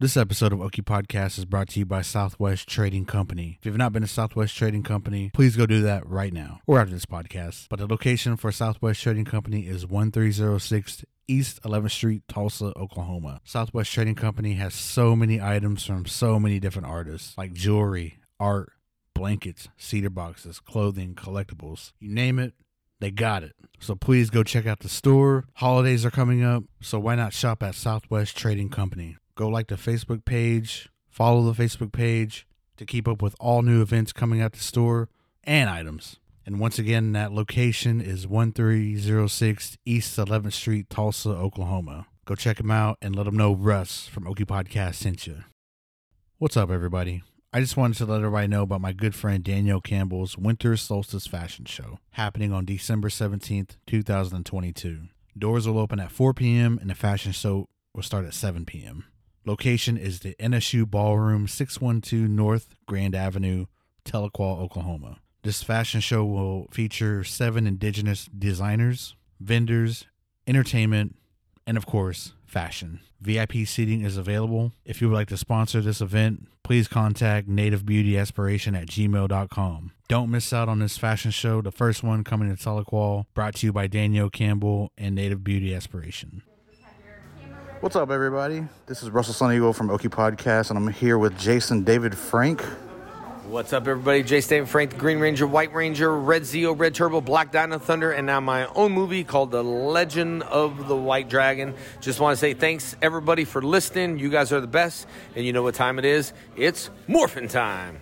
This episode of Okie Podcast is brought to you by Southwest Trading Company. If you've not been to Southwest Trading Company, please go do that right now or after this podcast. But the location for Southwest Trading Company is 1306 East 11th Street, Tulsa, Oklahoma. Southwest Trading Company has so many items from so many different artists like jewelry, art, blankets, cedar boxes, clothing, collectibles. You name it, they got it. So please go check out the store. Holidays are coming up, so why not shop at Southwest Trading Company? Go like the Facebook page, follow the Facebook page to keep up with all new events coming at the store and items. And once again, that location is 1306 East 11th Street, Tulsa, Oklahoma. Go check them out and let them know Russ from Okie Podcast sent you. What's up, everybody? I just wanted to let everybody know about my good friend Danielle Campbell's Winter Solstice Fashion Show happening on December 17th, 2022. Doors will open at 4 p.m. and the fashion show will start at 7 p.m. Location is the NSU Ballroom, 612 North Grand Avenue, Tahlequah, Oklahoma. This fashion show will feature seven indigenous designers, vendors, entertainment, and of course, fashion. VIP seating is available. If you would like to sponsor this event, please contact Native Beauty Aspiration at gmail.com. Don't miss out on this fashion show, the first one coming to Tahlequah, brought to you by Danielle Campbell and Native Beauty Aspiration. What's up, everybody? This is Russell Sun Eagle from Okie Podcast, and I'm here with Jason David Frank. What's up, everybody? Jason David Frank, the Green Ranger, White Ranger, Red Zeo, Red Turbo, Black Dino Thunder, and now my own movie called The Legend of the White Dragon. Just want to say thanks, everybody, for listening. You guys are the best, and you know what time it is? It's morphin' time.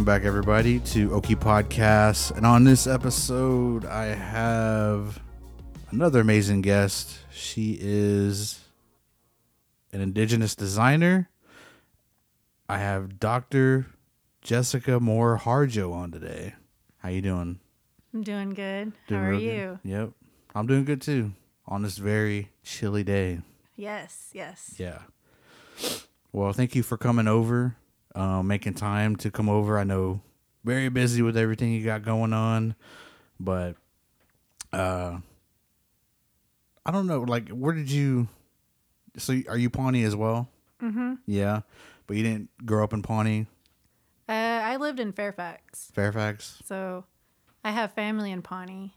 Welcome back, everybody, to Okie Podcast. And on this episode, I have another amazing guest. She is an indigenous designer. I have Dr. Jessica Moore Harjo on today. How you doing? I'm doing good. Doing How are you? good? Yep. I'm doing good too. On this very chilly day. Yes, yes. Yeah. Well, thank you for coming over, uh, making time to come over. I know very busy with everything you got going on, but uh, I don't know. Like, where did you? So, are you Pawnee as well? Mm-hmm. Yeah, but you didn't grow up in Pawnee, Uh, I lived in Fairfax, Fairfax. so I have family in Pawnee.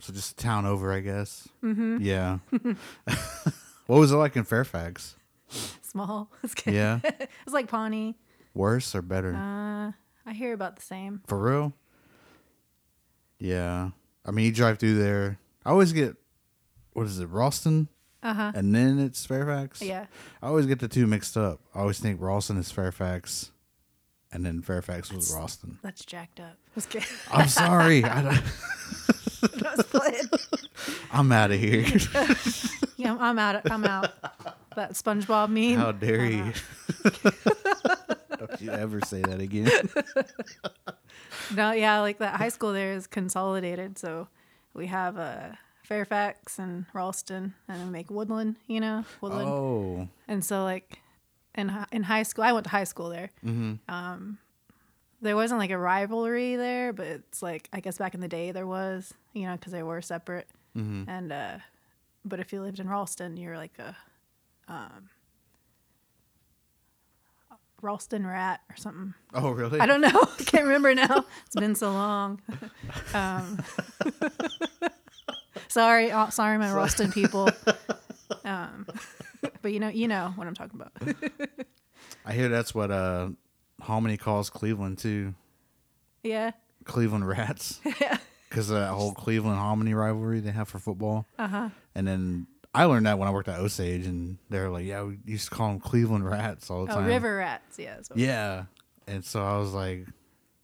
So just a town over, I guess. Mm-hmm. Yeah. what was it like in Fairfax? Small. Yeah, it's like Pawnee. worse or better? Uh, I hear about the same. For real? Yeah. I mean, you drive through there. I always get, what is it, Ralston? Uh huh. And then it's Fairfax? Yeah. I always get the two mixed up. I always think Ralston is Fairfax, and then Fairfax was Ralston. That's jacked up. Good. I'm sorry. I, don't- I was playing. I'm out of here. Yeah, I'm, I'm out. I'm out. That SpongeBob meme. How dare you? Don't you ever say that again. No, yeah, like that high school there is consolidated, so we have uh, Fairfax and Ralston, and we make Woodland. You know, Woodland. Oh. And so, like, in in high school, I went to high school there. Um, there wasn't like a rivalry there, but it's like I guess back in the day there was, you know, because they were separate. And uh, but if you lived in Ralston, you're like a um, Ralston rat or something. Oh, really? I don't know. I can't remember now. It's been so long. Um, sorry, uh, sorry, my Ralston people. Um, but you know, you know what I'm talking about. I hear that's what uh, Hominy calls Cleveland, too. yeah. Cleveland Rats. yeah. Because of that whole Cleveland Hominy rivalry they have for football. Uh huh. And then I learned that when I worked at Osage, and they're like, "Yeah, we used to call them Cleveland Rats all the Oh, time." river rats. Yeah. Yeah, and so I was like,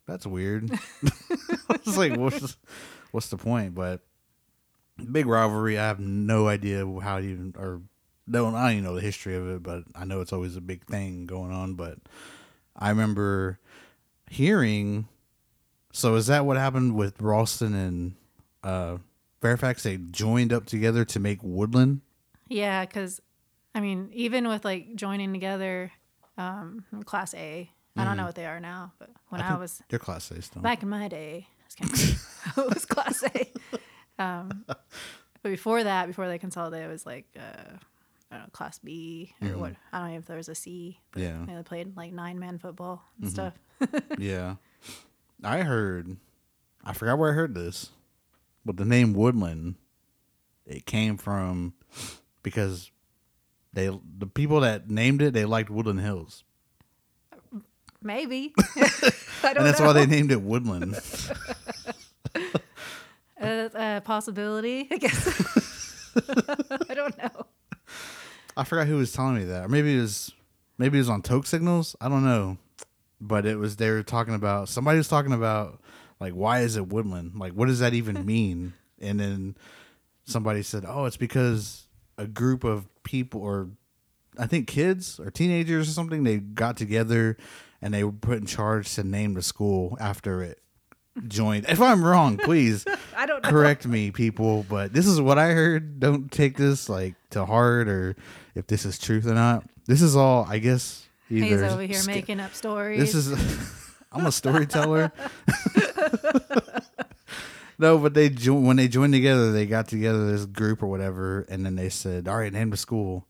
"That's weird." I was like, what's what's the point? But big rivalry. I have no idea how it even or don't I don't even know the history of it, but I know it's always a big thing going on. But I remember hearing. So is that what happened with Ralston and uh, Fairfax? They joined up together to make Woodland. Yeah, because I mean, even with like joining together, um, Class A, I don't know what they are now, but when I, think was They're Class A still. back in my day, it was, kind of, it was Class A. Um, but before that, before they consolidated, it was like uh, I don't know, Class B or what? I don't know if there was a C. But Yeah. they played like nine man football and stuff. Yeah. I heard I forgot where I heard this. But the name Woodland it came from because they the people that named it they liked Woodland Hills. Maybe. And that's know. why they named it Woodland. Uh, a possibility, I guess. I don't know. I forgot who was telling me that. Or maybe it was maybe it was on Toke Signals. I don't know. But it was they were talking about somebody was talking about like why is it woodland? Like what does that even mean? And then somebody said, "Oh, it's because a group of people or I think kids or teenagers or something they got together and they were put in charge to name the school after it joined. If I'm wrong, please I don't know. correct me, people. But this is what I heard. Don't take this like to heart or if this is truth or not. This is all, I guess. Either He's over here making up stories. This is. I'm a storyteller. no, but they jo- when they joined together, they got together this group or whatever, and then they said, "All right, name the school."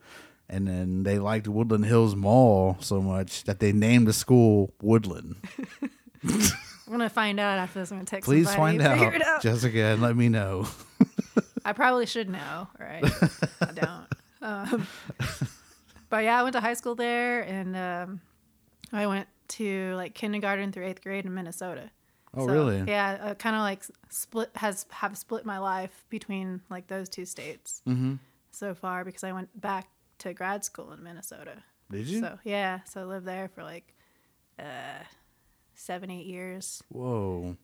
And then they liked Woodland Hills Mall so much that they named the school Woodland. I'm gonna find out after this. I'm gonna text. Please find out, out. Jessica, and let me know. I probably should know, right? I don't. Um, but yeah, I went to high school there, and um, I went to like kindergarten through eighth grade in Minnesota. Oh, So, really? Yeah, uh, kind of like split has have split my life between like those two states Mm-hmm. so far because I went back to grad school in Minnesota. Did you? So yeah, so I lived there for like uh, seven eight years. Whoa.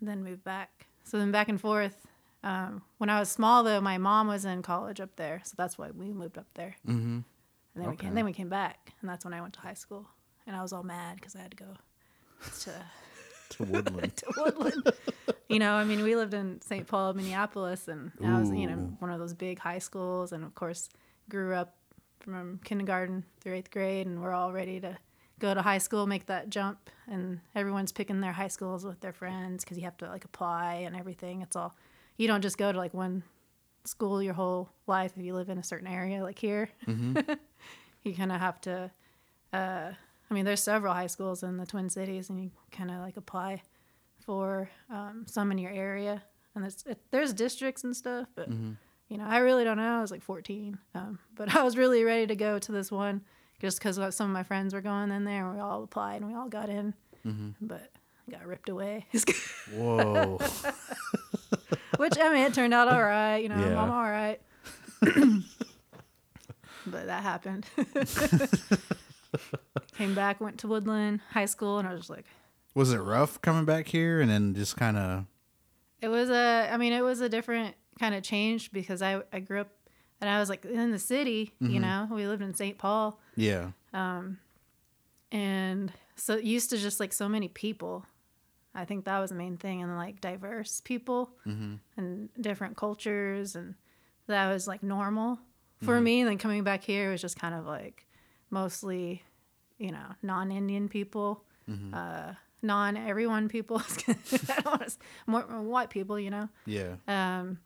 then moved back. So then back and forth. Um, when I was small, though, my mom was in college up there, so that's why we moved up there. Mm-hmm. And then we came, then we came back, and that's when I went to high school. And I was all mad because I had to go to, To Woodland. to Woodland. you know, I mean, we lived in St. Paul, Minneapolis, and I was, you know, one of those big high schools, and of course, grew up from kindergarten through eighth grade, and we're all ready to go to high school, make that jump, and everyone's picking their high schools with their friends because you have to like apply and everything. It's all you don't just go to like one school your whole life if you live in a certain area like here. you kind of have to. Uh, I mean, there's several high schools in the Twin Cities, and you kind of like apply for um, some in your area. And there's it, there's districts and stuff, but you know, I really don't know. I was like 14, um, but I was really ready to go to this one just because some of my friends were going in there, and we all applied and we all got in, but got ripped away. Whoa. Which I mean, it turned out all right. You know, Yeah. I'm all right. but that happened. Came back, went to Woodland High School, and I was just like, Was it rough coming back here and then just kind of? it was a. I mean, it was a different kind of change because I I grew up and I was like in the city. You mm-hmm. know, we lived in St. Paul, Yeah. Um, and so used to just like so many people. I think that was the main thing, and like diverse people mm-hmm. and different cultures, and that was like normal for mm-hmm. me. And then coming back here was just kind of like mostly, you know, non-Indian people, uh, non-everyone people. I don't want to more white people, you know. Yeah. Um,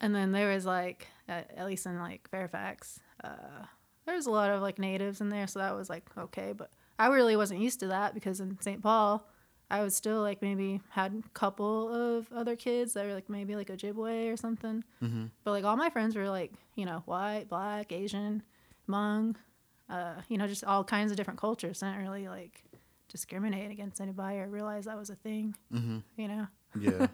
and then there was like, at, at least in like Fairfax, uh, there was a lot of like natives in there, so that was like okay. But I really wasn't used to that because in St. Paul, I was still like maybe had a couple of other kids that were like maybe like Ojibwe or something. But like all my friends were like you know white, black, Asian, Hmong, uh, you know just all kinds of different cultures. I didn't really like discriminate against anybody or realize that was a thing. You know. Yeah.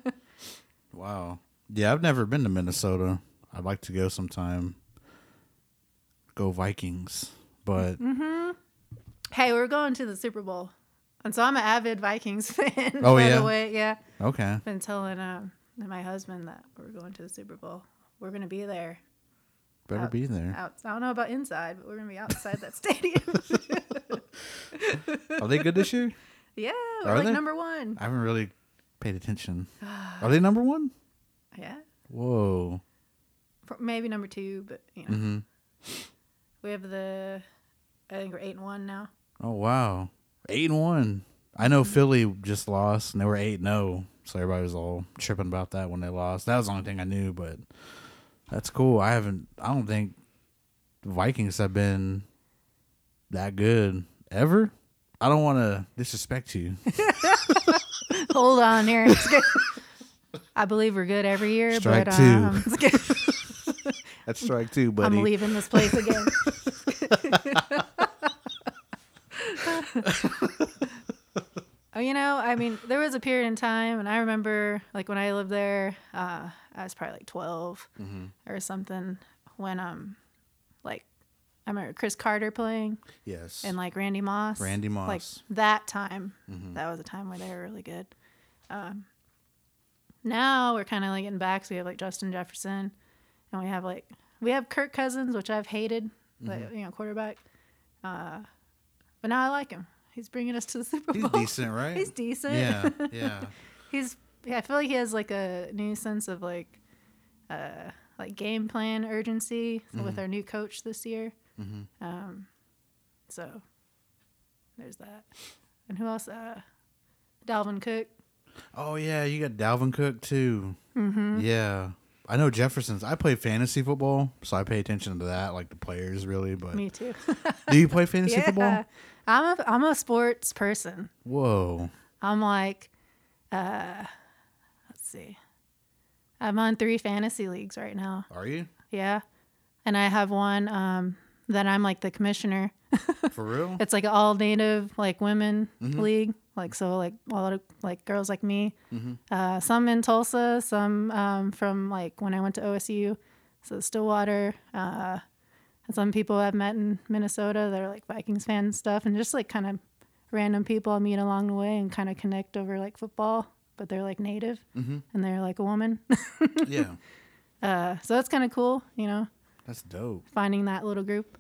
wow. Yeah, I've never been to Minnesota. I'd like to go sometime. Go Vikings. But Hey, we're going to the Super Bowl And so I'm an avid Vikings fan. Oh, by yeah? the way, yeah. Okay. I've Been telling um, my husband that we're going to the Super Bowl. We're gonna be there. Better Out- be there. Out, I don't know about inside, but we're gonna be outside that stadium. Are they good this year? yeah, we're Are like they? number one. I haven't really paid attention. Are they number one? Yeah, Whoa. Maybe number two, but you know, hmm we have the. I think we're eight and one now. Oh wow. Eight and one. I know Philly just lost and they were eight and zero, so everybody was all tripping about that when they lost. That was the only thing I knew, but that's cool. I haven't. I don't think Vikings have been that good ever. I don't want to disrespect you. Hold on here. It's good. I believe we're good every year, Strike but two. um, it's good. That's strike two, buddy. I'm leaving this place again. oh, you know, I mean, there was a period in time, and I remember, like when I lived there, uh, I was probably like 12 or something when um, like I remember Cris Carter playing yes. and like Randy Moss. Randy Moss. Like that time, that was a time where they were really good. Um, now we're kind of like getting back. So we have like Justin Jefferson, and we have like we have Kirk Cousins, which I've hated, like you know quarterback. Uh, but now I like him. He's bringing us to the Super Bowl. He's Bowl. decent, right? He's decent. Yeah, yeah. He's yeah. I feel like he has like a new sense of like, uh, like game plan urgency Mm-hmm. with our new coach this year. Um, so there's that. And who else? Uh, Dalvin Cook. Oh yeah, you got Dalvin Cook too. Mm-hmm. Yeah, I know Jefferson's. I play fantasy football, so I pay attention to that, like the players really. But Me too. do you play fantasy yeah, football? I'm a I'm a sports person. Whoa, I'm like, uh, see. I'm on three fantasy leagues right now. are you Yeah, and I have one um, that I'm like the commissioner. for real? It's like all native like women Mm-hmm. league. Like so like a lot of like girls like me. Mm-hmm. Uh, some in Tulsa, some um, from like when I went to OSU, so Stillwater. Uh, and some people I've met in Minnesota that are like Vikings fans and stuff, and just like kind of random people I meet along the way and kind of connect over like football, but they're like native Mm-hmm. and they're like a woman. yeah, uh, so that's kind of cool, you know that's dope. finding that little group.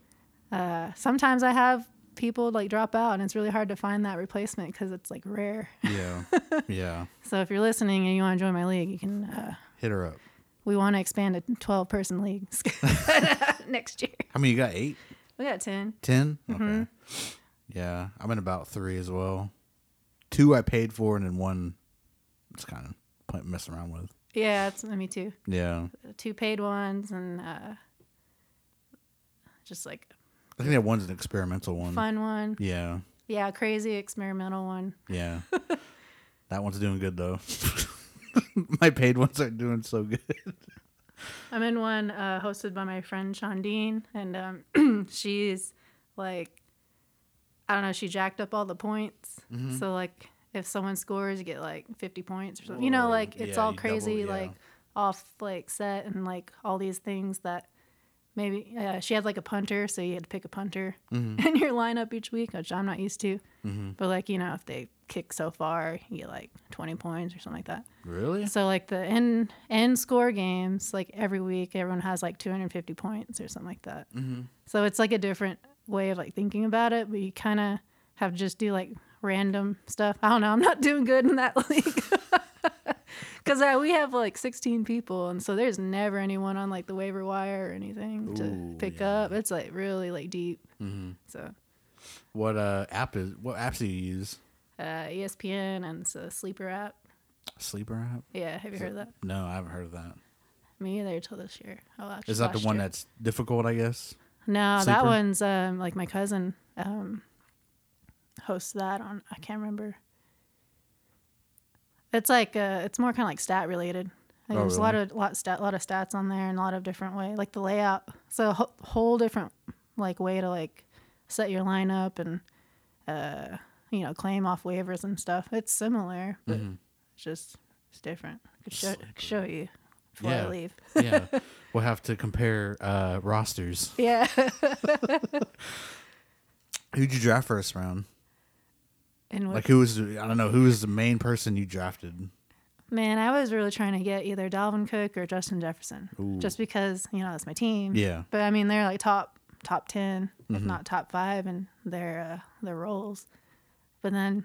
Uh, sometimes I have people like drop out, and it's really hard to find that replacement because it's like rare. Yeah, yeah. So if you're listening and you want to join my league, you can. Uh, Hit her up. we want to expand to 12 person leagues next year. How many you got? Eight, We got 10. ten? Mm-hmm. Okay. Yeah, I'm in about three as well. Two I paid for, and then one just kind of messing around with. Yeah, it's me too. Yeah, Two paid ones and uh, just like I think that one's an experimental one. fun one. Yeah, Yeah, crazy experimental one. yeah. that one's doing good though. My paid ones aren't doing so good. I'm in one uh, hosted by my friend Shondine, and um, she's like, I don't know, she jacked up all the points. So like, if someone scores, you get like 50 points or something. You know, like it's Yeah, all you double, crazy, yeah. like off like set and like all these things that maybe uh, she had like a punter, so you had to pick a punter Mm-hmm. in your lineup each week, which I'm not used to. But like you know, if they kick so far, you get like 20 points or something like that. Really? So like the end end score games, like every week, everyone has like 250 points or something like that. Mm-hmm. So it's like a different way of like thinking about it, but you kind of have to just do like random stuff. I don't know. I'm not doing good in that league because uh, we have like 16 people, and so there's never anyone on like the waiver wire or anything to Ooh, pick yeah. up. It's like really like deep. So What uh app is? What apps do you use? uh, ESPN and it's a sleeper app. Sleeper app? Yeah, have you heard of that? No, I haven't heard of that. Me either till this year. Oh, actually Is that the one year. that's difficult? I guess. No, Sleeper? that one's um like my cousin um hosts that on I can't remember. It's like uh it's more kind of like stat related. Like Oh, there's a lot of lot stat lot of stats on there and a lot of different way like the layout. So a whole, whole different like way to like set your lineup and uh you know claim off waivers and stuff. It's similar, but Mm-hmm. it's just it's different. I could show, I could show you before Yeah. I leave. yeah, we'll have to compare uh rosters. Yeah. Who'd you draft first round? And Like who was I don't know who was the main person you drafted? man, I was really trying to get either Dalvin Cook or Justin Jefferson, Ooh. just because you know that's my team. Yeah. But I mean, they're like top top 10 Mm-hmm. if not top five, in their uh, their roles. But then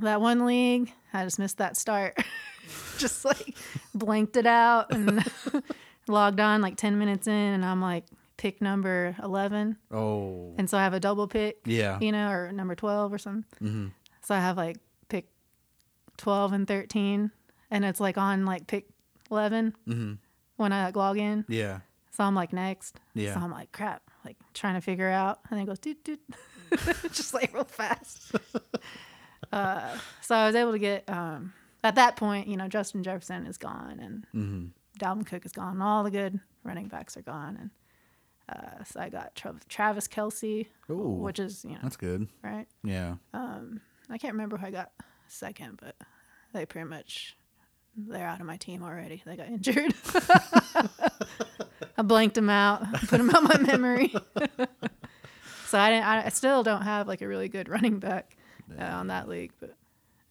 that one league, I just missed that start. just like blanked it out and logged on like ten minutes in, and I'm like pick number eleven, Oh. and so I have a double pick. Yeah. You know, or number twelve or something. Mm-hmm. So I have like pick twelve and thirteen, and it's like on like pick 11 Mm-hmm. when I like log in. Yeah. So I'm like next. Yeah. So I'm like crap, like trying to figure out, and then it goes doot doot, just like real fast. uh, so I was able to get um, at that point, you know, Justin Jefferson is gone, and Mm-hmm. Dalvin Cook is gone. All the good running backs are gone, and uh, so I got Tra- Travis Kelce, Ooh. which is you know That's good. right. Yeah. I can't remember who I got second, but they pretty much they're out of my team already. They got injured. I blanked them out, put them out my memory. so I didn't. I, I still don't have like a really good running back uh, on that league, but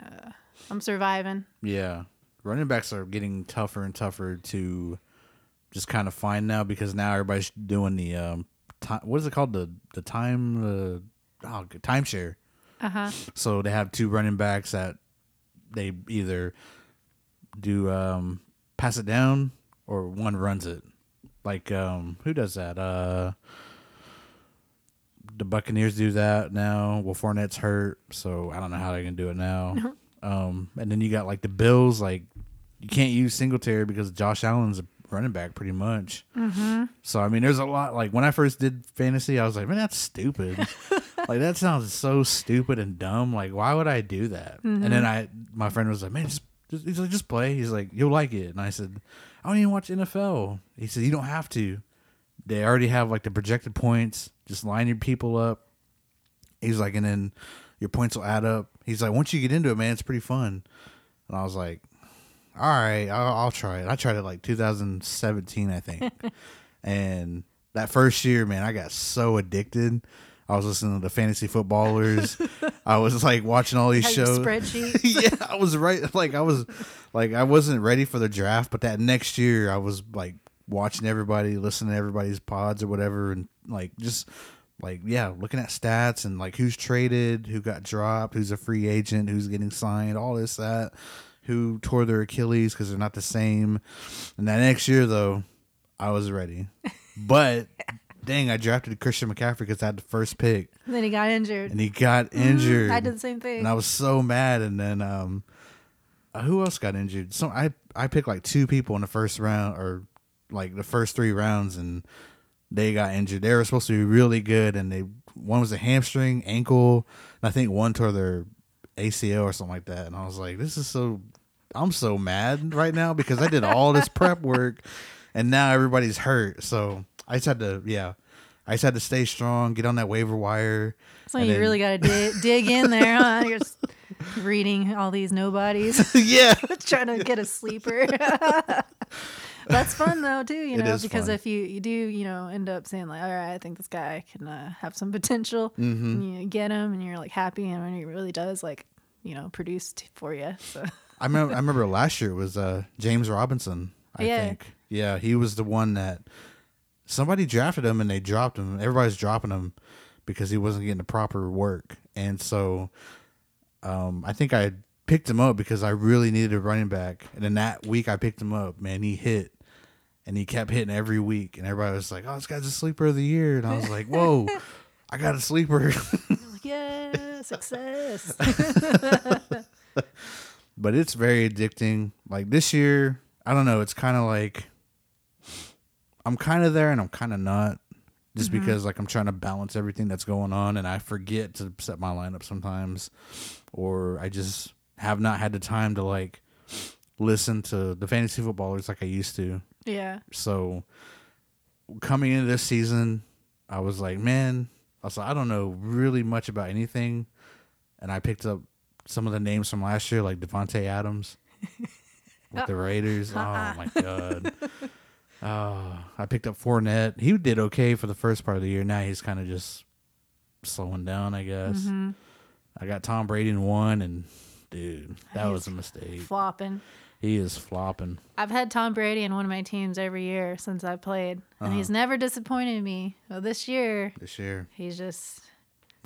uh, I'm surviving. Yeah. Running backs are getting tougher and tougher to just kind of fine now because now everybody's doing the um time what is it called the the time uh oh, timeshare. Uh huh. So they have two running backs that they either do um pass it down or one runs it. Like um who does that? Uh the Buccaneers do that now. Well Fournette's hurt, so I don't know how they're gonna do it now. um and then you got like the Bills, like you can't use Singletary because Josh Allen's a running back pretty much. Mm-hmm. So I mean there's a lot like when I first did fantasy, I was like, man, that's stupid. like that sounds so stupid and dumb. Like why would I do that? And then I my friend was like, man, just just, he's like, just play. He's like, you'll like it. And I said, I don't even watch NFL. He said, you don't have to. They already have like the projected points. Just line your people up. He's like, and then your points will add up. He's like, once you get into it, man, it's pretty fun. And I was like, all right, I'll, I'll try it. I tried it like 2017, I think. and that first year, man, I got so addicted. I was listening to the fantasy footballers. I was like watching all these Had shows. spreadsheet. yeah, I was right. Like I was, like I wasn't ready for the draft, but that next year I was like watching everybody, listening to everybody's pods or whatever, and like just like yeah, looking at stats and like who's traded, who got dropped, who's a free agent, who's getting signed, all this that, who tore their Achilles because they're not the same. And that next year though, I was ready, but. Dang, I drafted Christian McCaffrey because I had the first pick, then he got injured. and he got injured. I did the same thing. and I was so mad. And then um, uh, who else got injured? So I I picked like two people in the first round or like the first three rounds, and they got injured. They were supposed to be really good, and they one was a hamstring, ankle, and I think one tore their ACL or something like that. And I was like, this is so. I'm so mad right now because I did all this prep work, and now everybody's hurt. So I just had to, yeah, I just had to stay strong, get on that waiver wire. so you then- really got to dig, dig in there, huh? You're just reading all these nobodies. yeah, trying to get a sleeper. That's fun though too, you know, because fun. if you you do you know end up saying like, all right, I think this guy can uh, have some potential, Mm-hmm. and you get him, and you're like happy, and when he really does like you know produce t- for you. So I remember. I remember last year it was uh, James Robinson. I Yeah. think. Yeah, he was the one that somebody drafted him and they dropped him. Everybody's dropping him because he wasn't getting the proper work, and so um, I think I picked him up because I really needed a running back. And then that week I picked him up. Man, he hit. And he kept hitting every week, and everybody was like, "Oh, this guy's a sleeper of the year." And I was like, "Whoa, I got a sleeper." yeah, success. but it's very addicting. Like this year, I don't know. It's kind of like I'm kind of there and I'm kind of not, just mm-hmm. because like I'm trying to balance everything that's going on, and I forget to set my lineup sometimes, or I just have not had the time to like listen to the fantasy footballers like I used to. yeah, So coming into this season, I was like, man, I was like, I don't know really much about anything, and I picked up some of the names from last year, like Davante Adams with the Raiders. Oh my god. Oh, I picked up Fournette. He did okay for the first part of the year. Now he's kind of just slowing down, I guess. I got Tom Brady in one, and dude, that He's was a mistake. Flopping. He is flopping. I've had Tom Brady in one of my teams every year since I played, and Uh-huh. he's never disappointed me. Well, this year This year, he's just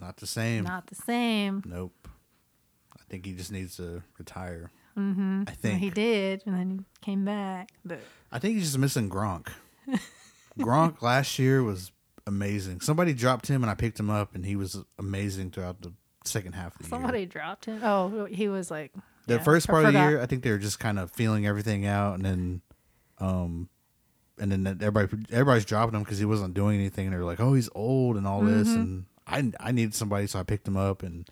not the same. not the same. Nope. I think he just needs to retire. Mm-hmm. I think he did, and then he came back. But I think he's just missing Gronk. Gronk last year was amazing. Somebody dropped him and I picked him up and he was amazing throughout the second half of the year. somebody year. dropped him. Oh, he was like The yeah, first part of the year, I think they were just kind of feeling everything out and then um and then everybody everybody's dropping him because he wasn't doing anything and they're like, "Oh, he's old and all this." Mm-hmm. And I I needed somebody, so I picked him up. And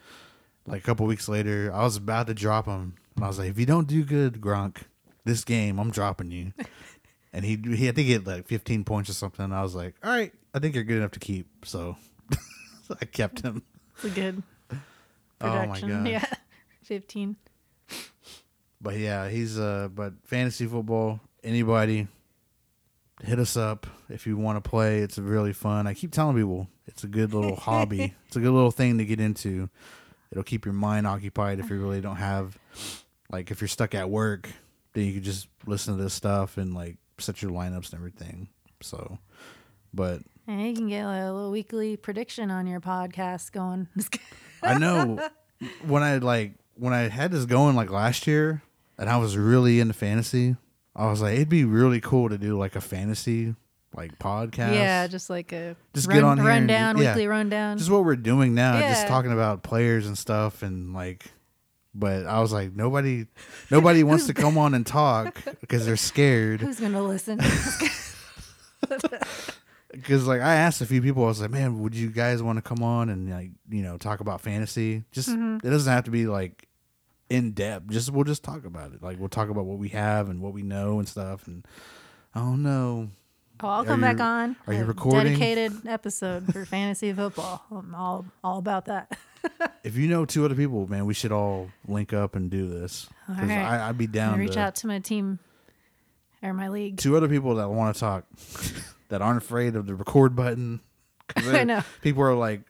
like a couple weeks later, I was about to drop him, and I was like, "If you don't do good, Gronk, this game, I'm dropping you." and he he I think he had like 15 points or something. And I was like, "All right, I think you're good enough to keep." So, so I kept him. It's a good Oh my production. gosh. Yeah, fifteen. But yeah, he's uh but fantasy football, anybody hit us up if you want to play. It's really fun. I keep telling people it's a good little hobby. It's a good little thing to get into. It'll keep your mind occupied if you really don't have like if you're stuck at work, then you can just listen to this stuff and like set your lineups and everything. So but And you can get a little weekly prediction on your podcast going. I know when I like when I had this going like last year and I was really into fantasy, I was like, it'd be really cool to do like a fantasy like podcast. yeah, just like a Just run, get on here and rundown, yeah. weekly rundown. just what we're doing now, just talking about players and stuff and like but I was like nobody nobody wants to come on and talk because they're scared Who's gonna listen? because like I asked a few people I was like man would you guys want to come on and like you know talk about fantasy just Mm-hmm. it doesn't have to be like in depth just we'll just talk about it like we'll talk about what we have and what we know and stuff and I don't know Oh, I'll come back on. are you A recording? Dedicated episode for fantasy football. I'm all all about that. if you know two other people man we should all link up and do this All because. I I'd be down reach to out to my team or my league. two other people that want to talk that aren't afraid of the record button. I know. people are like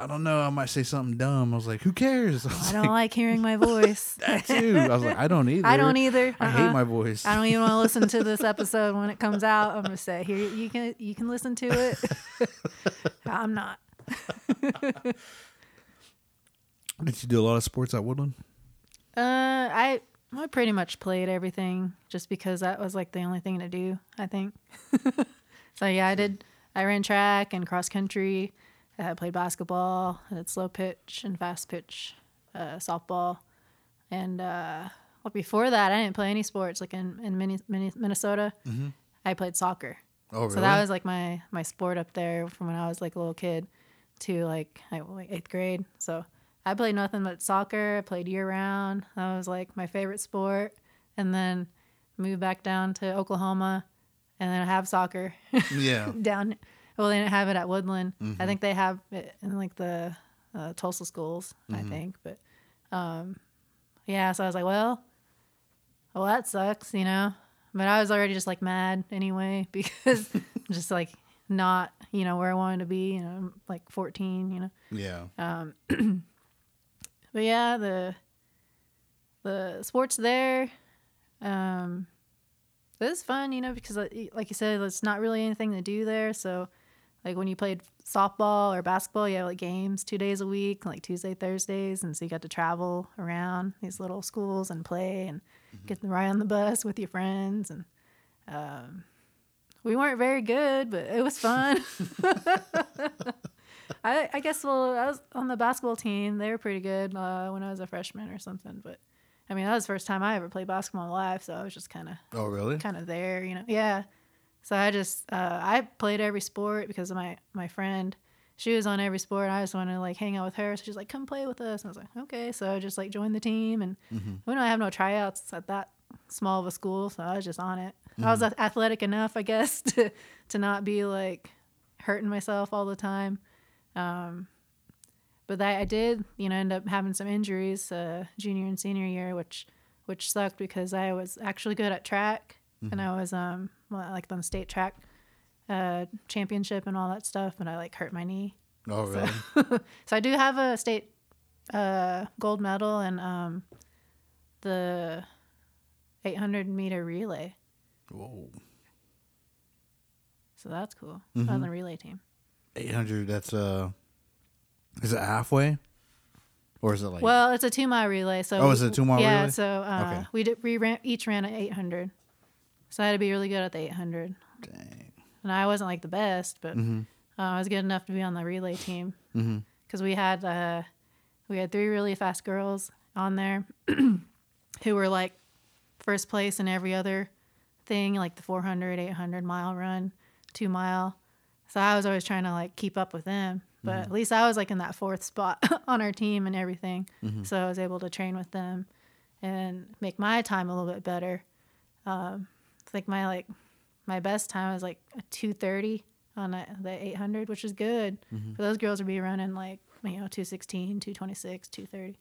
I don't know I might say something dumb I was like who cares I don't like hearing my voice. that too. I was like, I don't either. I don't either. I hate Uh-uh. my voice. I don't even want to listen to this episode when it comes out. I'm gonna say here you can you can listen to it. I'm not. Did you do a lot of sports at Woodland? Uh, I I pretty much played everything just because that was like the only thing to do. I think. so yeah, I did. I ran track and cross country. I played basketball. I did slow pitch and fast pitch, uh, softball, and uh, well, before that, I didn't play any sports. Like in in Mini, Mini, Minnesota, I played soccer. Oh, really? So that was like my my sport up there from when I was like a little kid to like like eighth grade. So I played nothing but soccer. I played year round. That was like my favorite sport. And then moved back down to Oklahoma, and then I have soccer yeah. down. Well, they didn't have it at Woodland. Mm-hmm. I think they have it in like the uh, Tulsa schools. I Mm-hmm. think, but um, yeah. So I was like, well, well, that sucks, you know. But I was already just like mad anyway because just like not, you know, where I wanted to be. You know, I'm like 14, you know. Yeah. But yeah, the the sports there, um, it was fun, you know, because like like you said, it's not really anything to do there. So, like when you played softball or basketball, you had like games two days a week, like Tuesday, Thursdays, and so you got to travel around these little schools and play and get to ride on the bus with your friends and. Um, we weren't very good, but it was fun. I, I guess well, I was on the basketball team. They were pretty good uh, when I was a freshman or something. But I mean, that was the first time I ever played basketball in my life, so I was just kind of Oh, really? kind of there, you know. Yeah. So I just uh, I played every sport because of my my friend. She was on every sport. I just wanted to like hang out with her. So she's like, "Come play with us." And I was like, "Okay." So I just like joined the team, and we don't have no tryouts at that small of a school, so I was just on it. I was athletic enough, I guess, to to not be like hurting myself all the time. Um, but that I did, you know, end up having some injuries uh, junior and senior year, which which sucked because I was actually good at track and I was um like the state track uh, championship and all that stuff, and I like hurt my knee. Oh, really? So I do have a state uh, gold medal and um, the 800 meter relay. Whoa. So that's cool. Was on the relay team. 800, that's uh is it halfway? Or is it like Well, it's a two mile relay. So Oh, is it a two-mile yeah, relay? so uh, Okay. we did we ran each ran at 800. So I had to be really good at the 800. Dang. and I wasn't like the best, but Mm-hmm. uh, I was good enough to be on the relay team because we had uh, we had three really fast girls on there who were like first place in every other thing, like the 400, 800 mile run, two mile. So I was always trying to like keep up with them, but Mm-hmm. at least I was like in that fourth spot on our team and everything. Mm-hmm. So I was able to train with them and make my time a little bit better. Um, it's like my like my best time was like a 230 on a, the 800 which is good. Mm-hmm. for those girls to be running like you know 216 226 230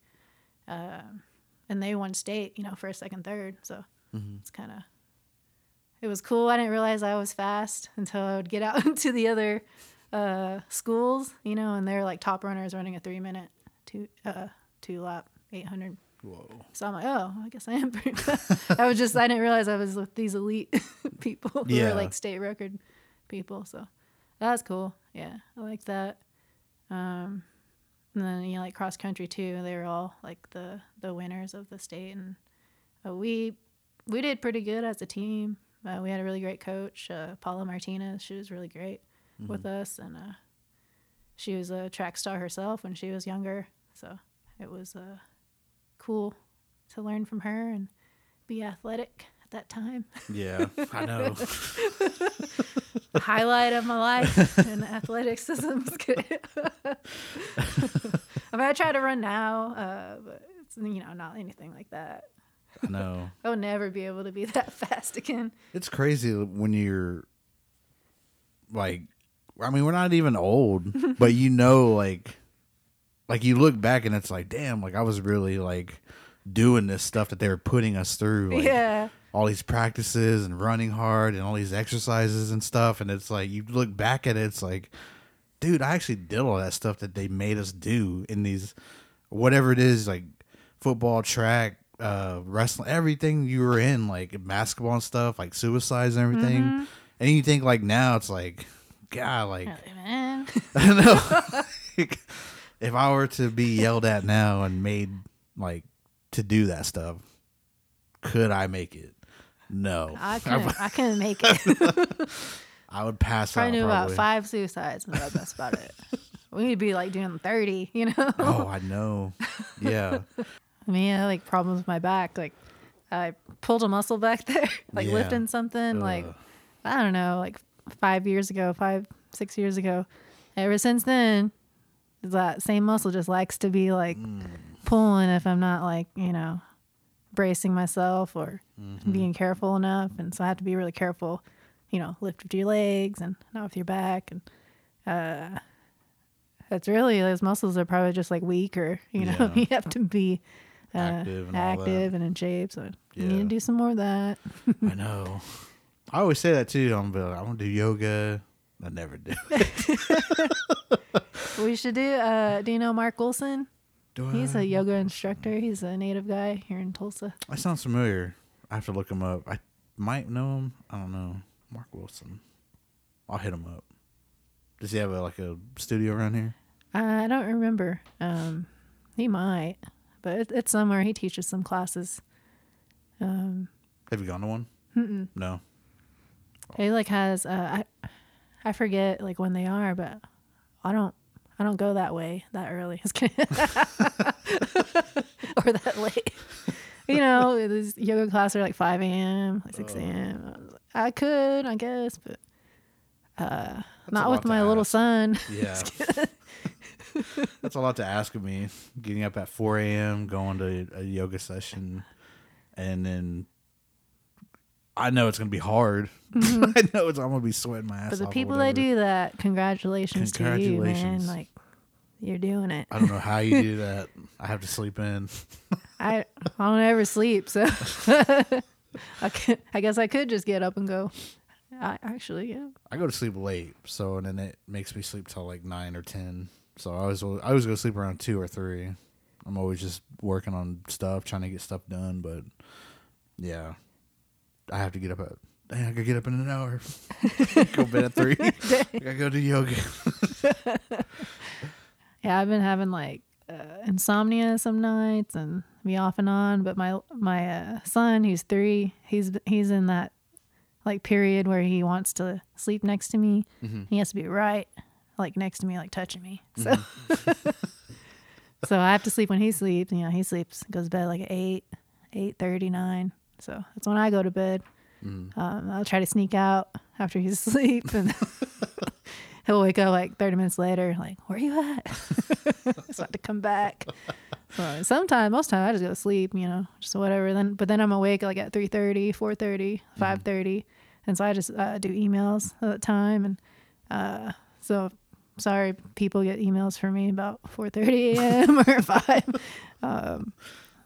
um, and they won state you know first second third. So Mm-hmm. it's kind of it was cool. I didn't realize i was fast until i would get out into the other uh, schools you know and they're like top runners running a three minute two uh, two lap 800 Whoa. so I'm like, oh, I guess I am pretty. I was just, I didn't realize I was with these elite people who Yeah. were like state record people. So that was cool. Yeah, I like that. Um, and then you know, like cross country too. They were all like the the winners of the state, and uh, we we did pretty good as a team. Uh, we had a really great coach, uh, Paula Martinez. She was really great with us, and uh, she was a track star herself when she was younger. So it was uh, cool to learn from her and be athletic at that time. Yeah, I know. Highlight of my life in athleticism. I mean, I try to run now, uh, but it's you know not anything like that. I know. I would never be able to be that fast again. It's crazy when you're like I mean, we're not even old, but you know like like you look back and it's like, damn, like I was really like doing this stuff that they were putting us through. Like, yeah, all these practices and running hard and all these exercises and stuff and it's like you look back at it it's like dude i actually did all that stuff that they made us do in these whatever it is like football track uh wrestling everything you were in like basketball and stuff like suicides and everything and you think like now it's like god like. I know. If I were to be yelled at now and made like to do that stuff, could I make it? No. I couldn't. I couldn't make it. I would pass Probably out. knew about five suicides, and that's about it. We need to be like doing thirty, you know. Oh, I know. Yeah. I mean, I had like problems with my back. Like, I pulled a muscle back there, like Yeah. lifting something. Like, I don't know, like five years ago, five, six years ago. Ever since then, that same muscle just likes to be like Mm. pulling if I'm not like, you know, bracing myself or Mm-hmm. being careful enough. And so I have to be really careful, you know, lift with your legs and not with your back. And uh, it's really, those muscles are probably just like weaker, you know, Yeah. you have to be uh, Active and active and in shape. So you need to do some more of that. I know. I always say that too. I'm like, I want to do yoga. I never do. We should do. Uh, do you know Mark Wilson? do He's I? a yoga instructor. He's a native guy here in Tulsa. That sounds familiar. I have to look him up. I might know him. I don't know. Mark Wilson. I'll hit him up. Does he have a, like a studio around here? I don't remember. Um, he might, but it, it's somewhere. He teaches some classes. Um, Have you gone to one? Mm-mm. No. he like has. Uh, I I forget like when they are, but I don't. I don't go that way that early. Or that late. You know, these yoga classes are like 5 a.m., like 6 a.m. I, could, I guess, but uh, not with my little son. Yeah. That's a lot to ask of me. Getting up at 4 a.m., going to a yoga session, and then I know it's going to be hard. I know it's, I'm going to be sweating my ass Mm-hmm. But the people that do that, congratulations, to you, man. Like you're doing it. I don't know how you do that. I have to sleep in. I I don't ever sleep, so I can, I guess I could just get up and go. I actually, yeah. I go to sleep late, so and then it makes me sleep till like nine or ten. So I was I always go to sleep around two or three. I'm always just working on stuff, trying to get stuff done. But yeah, I have to get up at. Dang, I could get up in an hour. go bed at three. I gotta go do yoga. Yeah, I've been having like uh, insomnia some nights and be off and on. But my my uh, son, who's three, he's he's in that like period where he wants to sleep next to me. He has to be right, like next to me, like touching me. So so I have to sleep when he sleeps. You know, he sleeps goes to bed like at eight, eight thirty nine. So that's when I go to bed. Um, I'll try to sneak out after he's asleep and. He'll wake up like 30 minutes later, like, where are you at? so I have to come back. So sometimes, most time I just go to sleep, you know, just whatever. Then, but then I'm awake like at 3.30, 4.30, 5.30. And so I just uh, do emails at that time. And uh, so sorry, people get emails from me about 4.30 a.m. or 5. Um,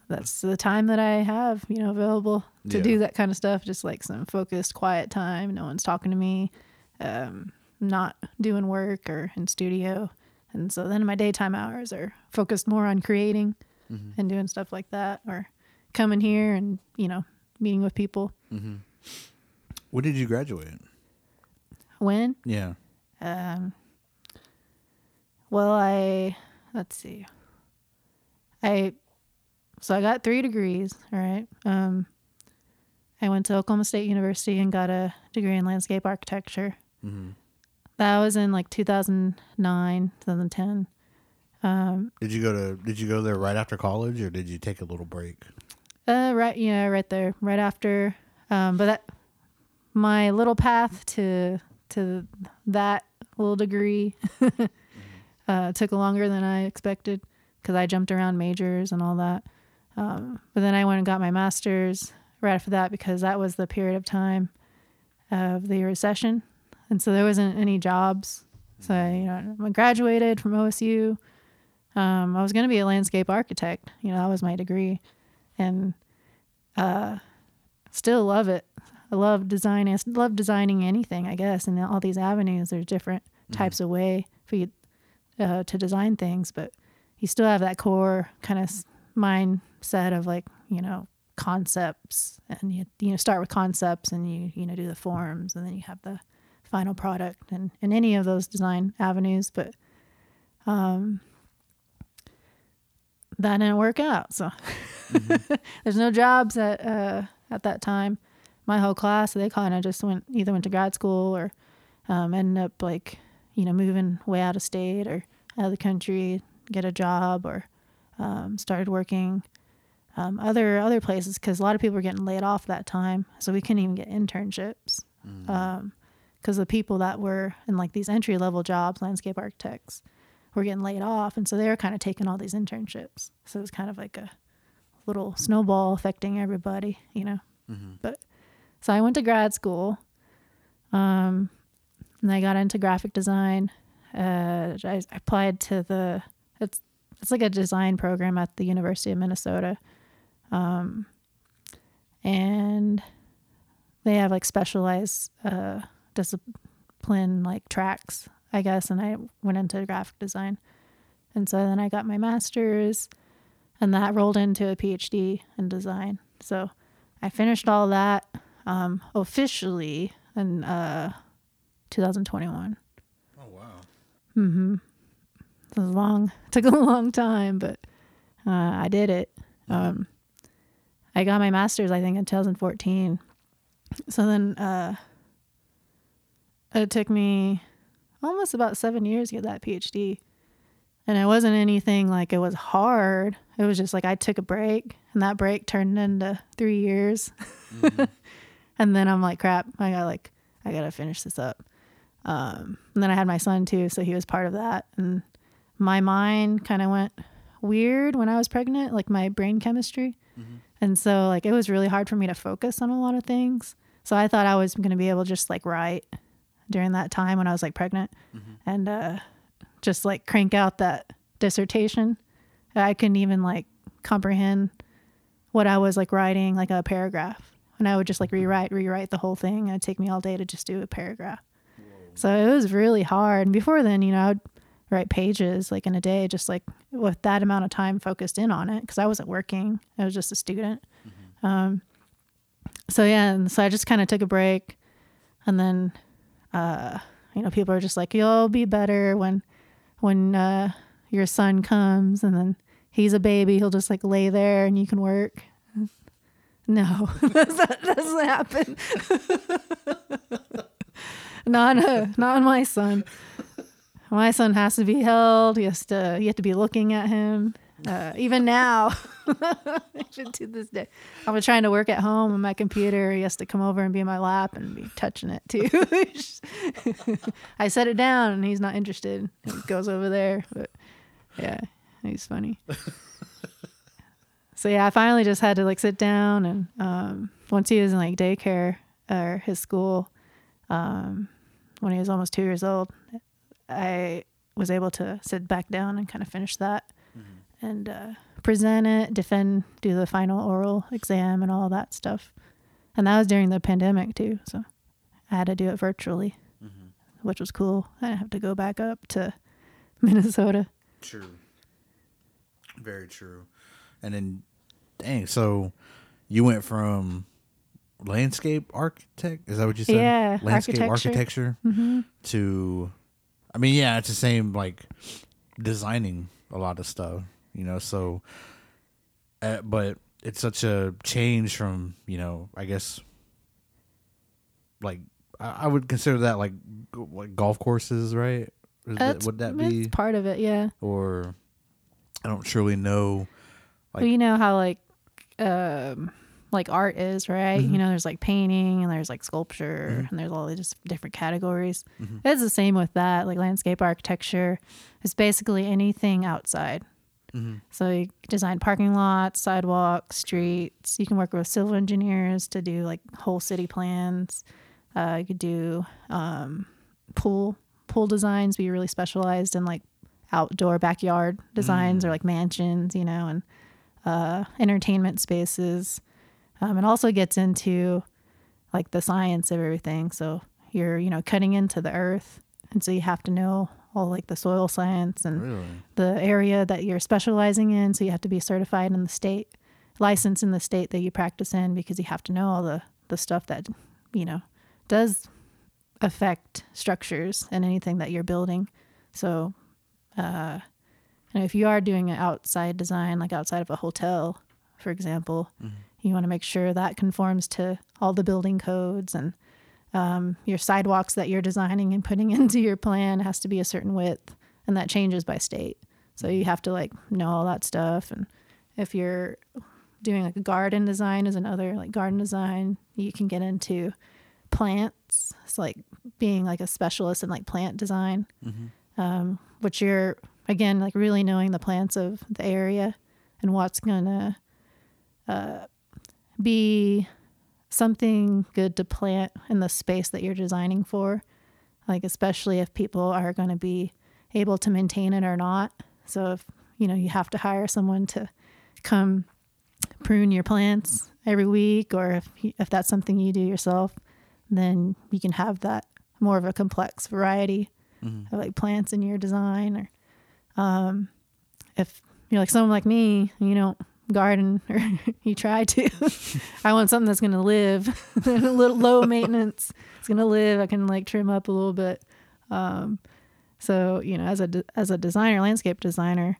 that's the time that I have, you know, available to Yeah. do that kind of stuff. Just like some focused, quiet time. No one's talking to me. Um, not doing work or in studio. And so then my daytime hours are focused more on creating and doing stuff like that or coming here and, you know, meeting with people. When did you graduate? When? Yeah. Um, well, I, let's see. I, so I got three degrees, all right. Um, I went to Oklahoma State University and got a degree in landscape architecture. That was in like 2009, 2010. Did you go to? Did you go there right after college, or did you take a little break? Uh, right, yeah, right there, right after. Um, but that my little path to to that little degree uh, took longer than I expected because I jumped around majors and all that. Um, but then I went and got my master's right after that because that was the period of time of the recession, and so there wasn't any jobs. So you know, I graduated from OSU. Um, I was going to be a landscape architect. You know, that was my degree and uh, still love it. I love design. I love designing anything, I guess, and all these avenues. There's different types of way for you uh, to design things, but you still have that core kind of mindset of like you know concepts, and you you know start with concepts, and you you know do the forms, and then you have the final product, and in any of those design avenues. But um, that didn't work out. So there's no jobs at uh, at that time. My whole class, they kind of just went either went to grad school or um, ended up like you know moving way out of state or out of the country, get a job or um, started working um, other other places because a lot of people were getting laid off that time, so we couldn't even get internships because the people that were in like these entry level jobs, landscape architects, were getting laid off, and so they were kind of taking all these internships. So it was kind of like a little snowball affecting everybody, you know. But so I went to grad school, um, and I got into graphic design. Uh, I applied to the it's like a design program at the University of Minnesota, um, and they have like specialized uh, discipline like tracks, I guess. And I went into graphic design, and so then I got my master's, and that rolled into a PhD in design. So I finished all that um, officially in uh, 2021. Oh wow. It was long, took a long time, but uh, I did it. Um, I got my master's, I think, in 2014. So then uh, it took me almost about seven years to get that PhD. And it wasn't anything like it was hard. It was just like I took a break, and that break turned into three years. and then I'm like, crap, I got like, I gotta finish this up. Um, and then I had my son too, so he was part of that. And my mind kind of went weird when I was pregnant, like my brain chemistry. Mm-hmm. And so like it was really hard for me to focus on a lot of things. So I thought I was going to be able to just like write during that time when I was like pregnant mm-hmm. and uh just like crank out that dissertation. I couldn't even like comprehend what I was like writing like a paragraph. And I would just like mm-hmm. rewrite, rewrite the whole thing. It'd take me all day to just do a paragraph. So it was really hard. And before then, you know, I would write pages like in a day, just like with that amount of time focused in on it because I wasn't working. I was just a student. Um, so yeah, and so I just kind of took a break, and then, uh, you know, people are just like, "You'll be better when, when uh, your son comes," and then he's a baby. He'll just like lay there and you can work. No, that doesn't happen. not uh, not on my son. My son has to be held. He has to. You have to be looking at him. Uh, even now, even to this day, I'm trying to work at home on my computer. He has to come over and be in my lap and be touching it too. I set it down and he's not interested. He goes over there, but yeah, he's funny. so yeah, I finally just had to like sit down and um, once he was in like daycare or his school, um, when he was almost two years old, I was able to sit back down and kind of finish that mm-hmm. and uh, present it, defend, do the final oral exam and all that stuff. And that was during the pandemic too, so I had to do it virtually, mm-hmm. which was cool. I didn't have to go back up to Minnesota. True. Very true. And then, dang, so you went from landscape architect? Is that what you said? Yeah, landscape architecture. architecture mm-hmm. to, I mean, yeah, it's the same like designing a lot of stuff, you know. So, uh, but it's such a change from you know, I guess, like I, I would consider that like g- like golf courses, right? Is that, would that be part of it? Yeah. or I don't truly know. Like- well, you know how like um like art is, right? Mm-hmm. You know, there's like painting and there's like sculpture and there's all these just different categories. Mm-hmm. It's the same with that. Like landscape architecture is basically anything outside. Mm-hmm. So you design parking lots, sidewalks, streets. You can work with civil engineers to do like whole city plans. Uh, you could do um, pool pool designs. Be really specialized in like outdoor backyard designs or like mansions, you know, and uh, entertainment spaces. Um, it also gets into like the science of everything. So you're you know cutting into the earth, and so you have to know all like the soil science and Really? the area that you're specializing in. So you have to be certified in the state, licensed in the state that you practice in, because you have to know all the the stuff that you know does affect structures and anything that you're building. So, uh, and if you are doing an outside design, like outside of a hotel, for example, you want to make sure that conforms to all the building codes and um, your sidewalks that you're designing and putting into your plan has to be a certain width, and that changes by state. So you have to like know all that stuff. And if you're doing like a garden design is another like garden design, you can get into plants. It's like being like a specialist in like plant design, um, which you're again like really knowing the plants of the area and what's gonna uh, be something good to plant in the space that you're designing for. Like especially if people are going to be able to maintain it or not. So if you know you have to hire someone to come prune your plants every week, or if if that's something you do yourself, then you can have that more of a complex variety of like plants in your design. Or um, if you're like someone like me, you don't garden or you try to. I want something that's gonna live, a little low maintenance. It's gonna live. I can like trim up a little bit. Um, so you know, as a de- as a designer, landscape designer,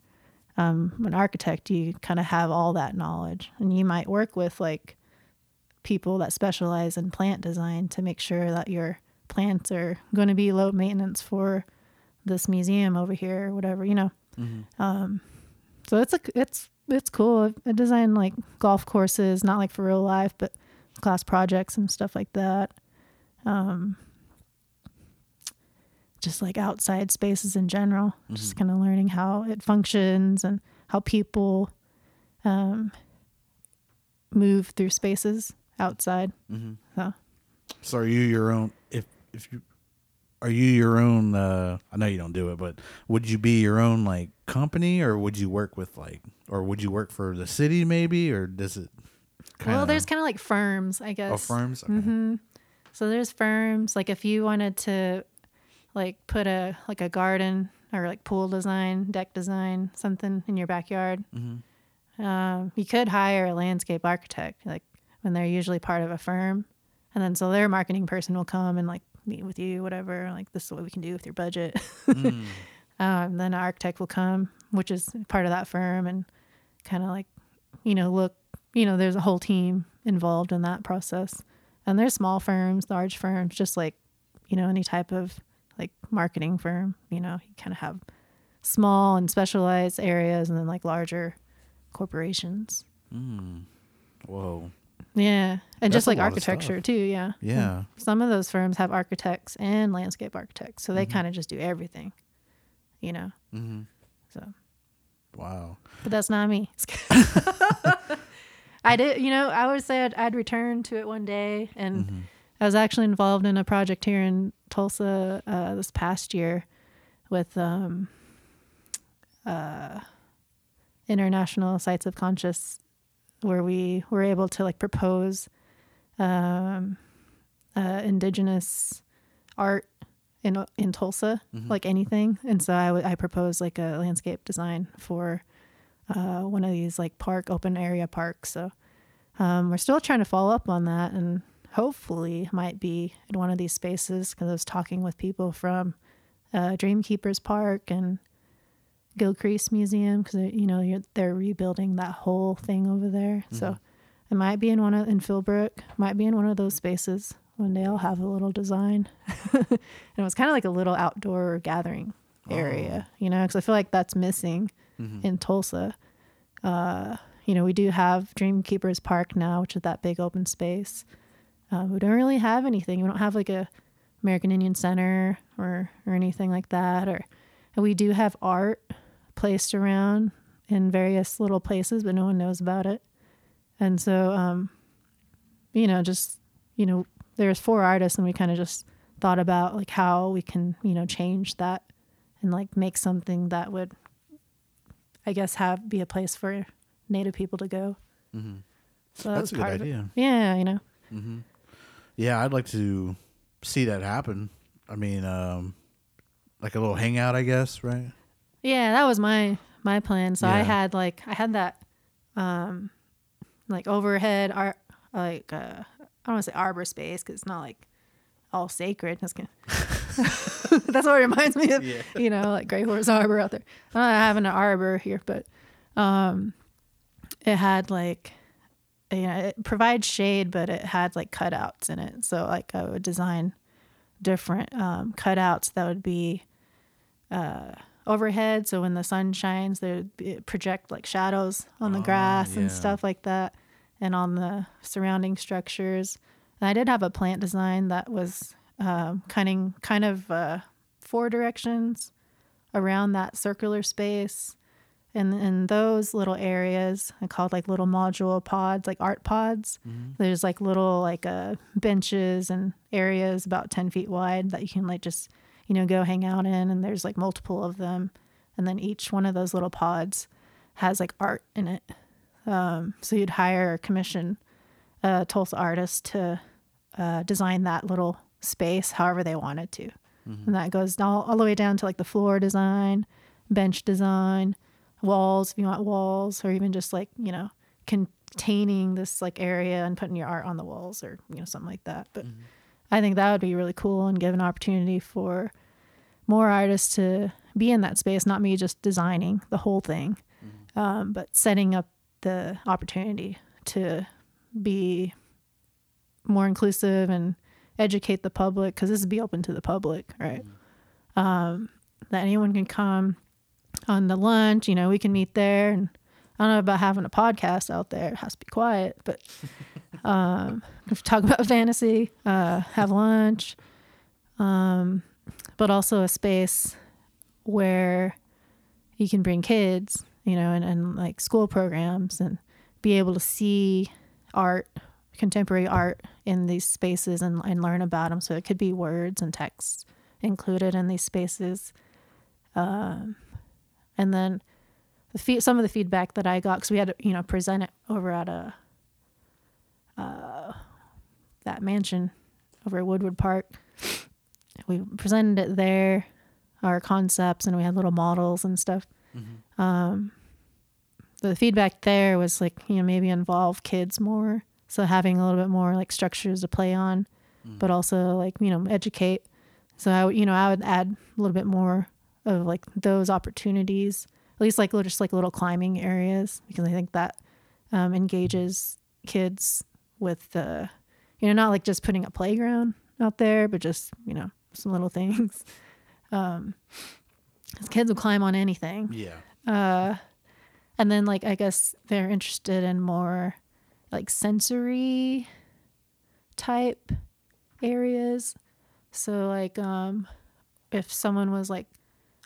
um, an architect, you kind of have all that knowledge, and you might work with like people that specialize in plant design to make sure that your plants are going to be low maintenance for this museum over here or whatever, you know. Um, so it's a it's it's cool. I design like golf courses, not like for real life, but class projects and stuff like that. Um, just like outside spaces in general, just kind of learning how it functions and how people um, move through spaces outside. So So are you your own? If if you are you your own? uh I know you don't do it, but would you be your own like company, or would you work with like, or would you work for the city maybe, or does it? Kinda, well, there's kind of like firms, I guess. oh firms. Okay. So there's firms like if you wanted to like put a like a garden or like pool design, deck design, something in your backyard. Um, you could hire a landscape architect, like when they're usually part of a firm, and then so their marketing person will come and like meet with you, whatever. Like this is what we can do with your budget. um, then an architect will come, which is part of that firm, and kind of like, you know, look, you know, there's a whole team involved in that process, and there's small firms, large firms, just like, you know, any type of like marketing firm. You know, you kind of have small and specialized areas, and then like larger corporations. Whoa. Yeah, and That's just like architecture too. Yeah. Yeah. Some of those firms have architects and landscape architects, so they Mm-hmm. kind of just do everything, you know. Mm-hmm. So, Wow. but that's not me. I did, you know, I would say I'd, I'd return to it one day, and Mm-hmm. I was actually involved in a project here in Tulsa uh, this past year with um, uh, International Sites of Conscience, where we were able to like propose um, uh, indigenous art in in Tulsa, like anything. And so I, w- I proposed like a landscape design for uh, one of these like park open area parks. So um, we're still trying to follow up on that, and hopefully might be in one of these spaces because I was talking with people from uh, Dreamkeepers Park and Gilcrease Museum because you know you're, they're rebuilding that whole thing over there. So it might be in one of in Philbrook, might be in one of those spaces. One day I'll have a little design, and it was kind of like a little outdoor gathering area, you know, because I feel like that's missing in Tulsa. Uh, you know, we do have Dreamkeepers Park now, which is that big open space. Um, we don't really have anything. We don't have like a American Indian Center or or anything like that. Or and we do have art placed around in various little places, but no one knows about it. And so, um, you know, just you know, there's four artists, and we kind of just thought about like how we can you know change that and like make something that would, I guess, have be a place for Native people to go. So that That's a good idea. Yeah, you know. Yeah, I'd like to see that happen. I mean, um, like a little hangout, I guess, right? Yeah, that was my my plan. So I had like I had that um like overhead art like uh I don't want to say arbor space because it's not like all sacred. That's gonna that's what it reminds me of. You know, like Gray Horse Arbor out there. I'm not having an arbor here, but um it had like you know it provides shade, but it had like cutouts in it. So like I would design different um, cutouts that would be uh, overhead. So when the sun shines, they project like shadows on the grass yeah. and stuff like that, and on the surrounding structures. And I did have a plant design that was um, kind of kind of uh, four directions around that circular space. And in those little areas, I called like little module pods, like art pods. There's like little like uh, benches and areas about 10 feet wide that you can like just, you know, go hang out in. And there's like multiple of them. And then each one of those little pods has like art in it. Um, so you'd hire or commission a Tulsa artist to uh, design that little space however they wanted to. And that goes all, all the way down to like the floor design, bench design, walls if you want walls, or even just like, you know, containing this like area and putting your art on the walls or, you know, something like that. But I think that would be really cool and give an opportunity for more artists to be in that space, not me just designing the whole thing, um, but setting up the opportunity to be more inclusive and educate the public because this would be open to the public, right? Um, that anyone can come on the lunch, you know, we can meet there. And I don't know about having a podcast out there, it has to be quiet, but um, talk about fantasy, uh, have lunch, um, but also a space where you can bring kids, you know, and, and like school programs and be able to see art, contemporary art in these spaces and, and learn about them. So it could be words and texts included in these spaces. Um, and then the fe- some of the feedback that I got, because we had to, you know, present it over at a, uh, that mansion over at Woodward Park. We presented it there. our concepts and we had little models and stuff. Um, the feedback there was like you know maybe involve kids more, so having a little bit more like structures to play on, but also like you know educate. So I would you know I would add a little bit more of like those opportunities, at least like just like little climbing areas because I think that um, engages kids with the you know not like just putting a playground out there, but just you know some little things. Um, 'cause kids will climb on anything Yeah. uh and then like i guess they're interested in more like sensory type areas so like um if someone was like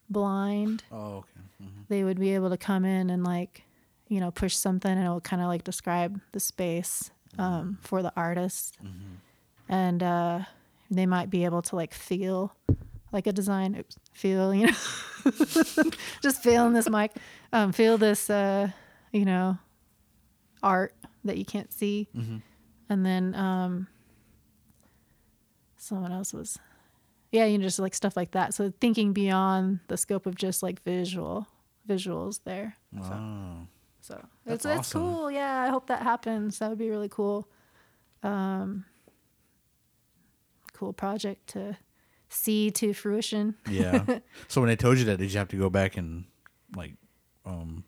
blind Oh, okay. Mhm. they would be able to come in and like you know push something and it will kind of like describe the space um for the artist. And uh they might be able to like feel like a design oops, feel you know just feeling this mic um feel this uh you know art that you can't see. And then um someone else was yeah you know just like stuff like that. So thinking beyond the scope of just like visual visuals there. Oh. so That's it's it's cool. Yeah i hope that happens. That would be really cool. Um cool project to see to fruition. Yeah. so when they told you that, did you have to go back and like um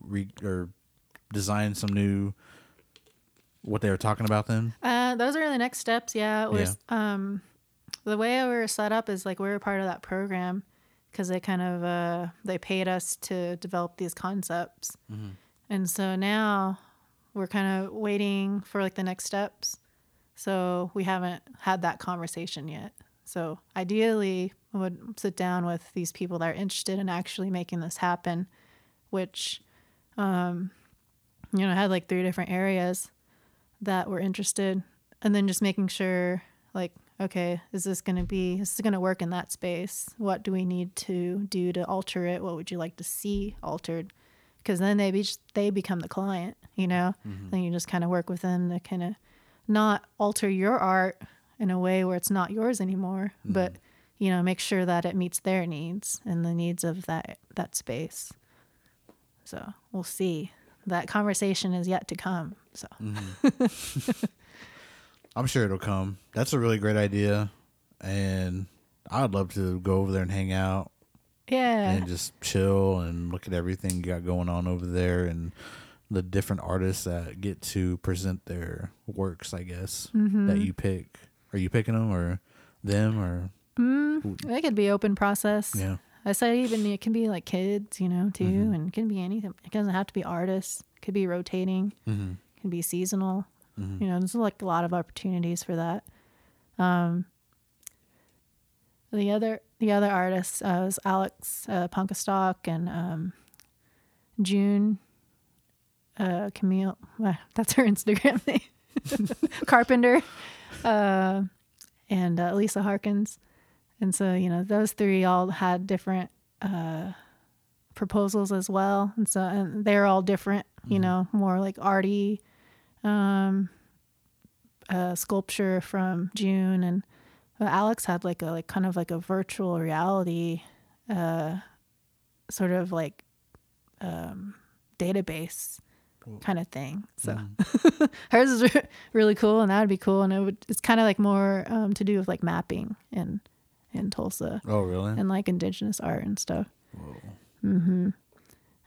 re or design some new what they were talking about then? Uh, those are the next steps. Yeah, we're, um, the way we were set up is like we were part of that program because they kind of uh, they paid us to develop these concepts, and so now we're kind of waiting for like the next steps. So we haven't had that conversation yet. So ideally, I would sit down with these people that are interested in actually making this happen, which, um, you know, I had like three different areas that were interested and then just making sure like okay is this going to be is this going to work in that space what do we need to do to alter it what would you like to see altered because then they be they become the client you know? Mm-hmm. Then you just kind of work with them to kind of not alter your art in a way where it's not yours anymore mm-hmm. but you know make sure that it meets their needs and the needs of that that space. So we'll see. That conversation is yet to come so. Mm-hmm. I'm sure it'll come. That's a really great idea, and I'd love to go over there and hang out yeah and just chill and look at everything you got going on over there and the different artists that get to present their works. I guess Mm-hmm. that you pick. Are you picking them or them or It could be open process. yeah? I said even it can be like kids, you know, too, Mm-hmm. and it can be anything. It doesn't have to be artists. It could be rotating. Mm-hmm. It can be seasonal. You know, there's like a lot of opportunities for that. Um, the other the other artists uh, was Alex uh, Punkastock and um, June uh, Camille. uh, that's her Instagram name. Carpenter uh, and uh, Lisa Harkins. And so, you know, those three all had different uh, proposals as well. And so, and they're all different, you know, more like arty, um, uh, sculpture from June. And uh, Alex had like a, like kind of like a virtual reality, uh, sort of like, um, database kind of thing. So hers is re- really cool and that would be cool. And it would, it's kind of like more, um, to do with like mapping in, in Tulsa Oh, really? and like indigenous art and stuff. hmm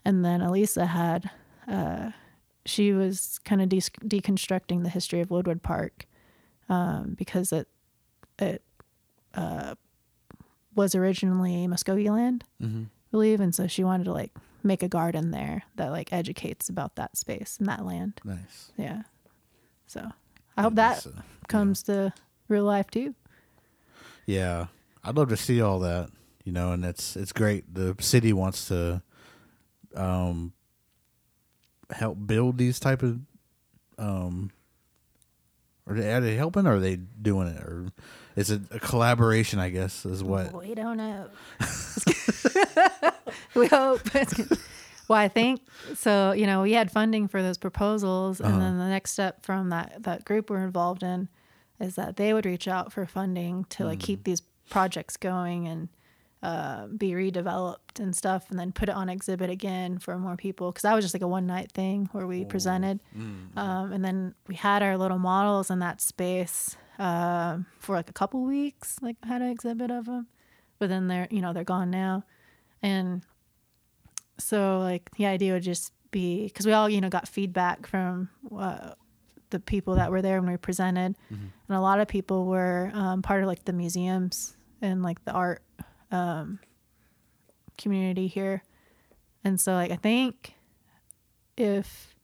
And then Elisa had, uh, she was kind of de- deconstructing the history of Woodward Park um, because it it uh, was originally Muskogee land, mm-hmm. I believe, and so she wanted to like make a garden there that like educates about that space and that land. Nice. Yeah. So I hope that Elisa, comes to real life too. Yeah, I'd love to see all that. You know, and it's it's great. The city wants to um help build these type of um. Are they, are they helping or are they doing it? Or is it a collaboration, I guess, is what? We don't know. we hope. well, I think so. You know, we had funding for those proposals, and then uh-huh. the next step from that that group we're involved in is that they would reach out for funding to like mm-hmm. keep these projects going and uh, be redeveloped and stuff, and then put it on exhibit again for more people. Because that was just like a one night thing where we presented, um, and then we had our little models in that space uh, for like a couple weeks. Like had an exhibit of them, but then they're you know they're gone now, and so like the idea would just be because we all you know got feedback from uh, the people that were there when we presented. And a lot of people were um, part of like the museums and like the art um, community here. And so like i think if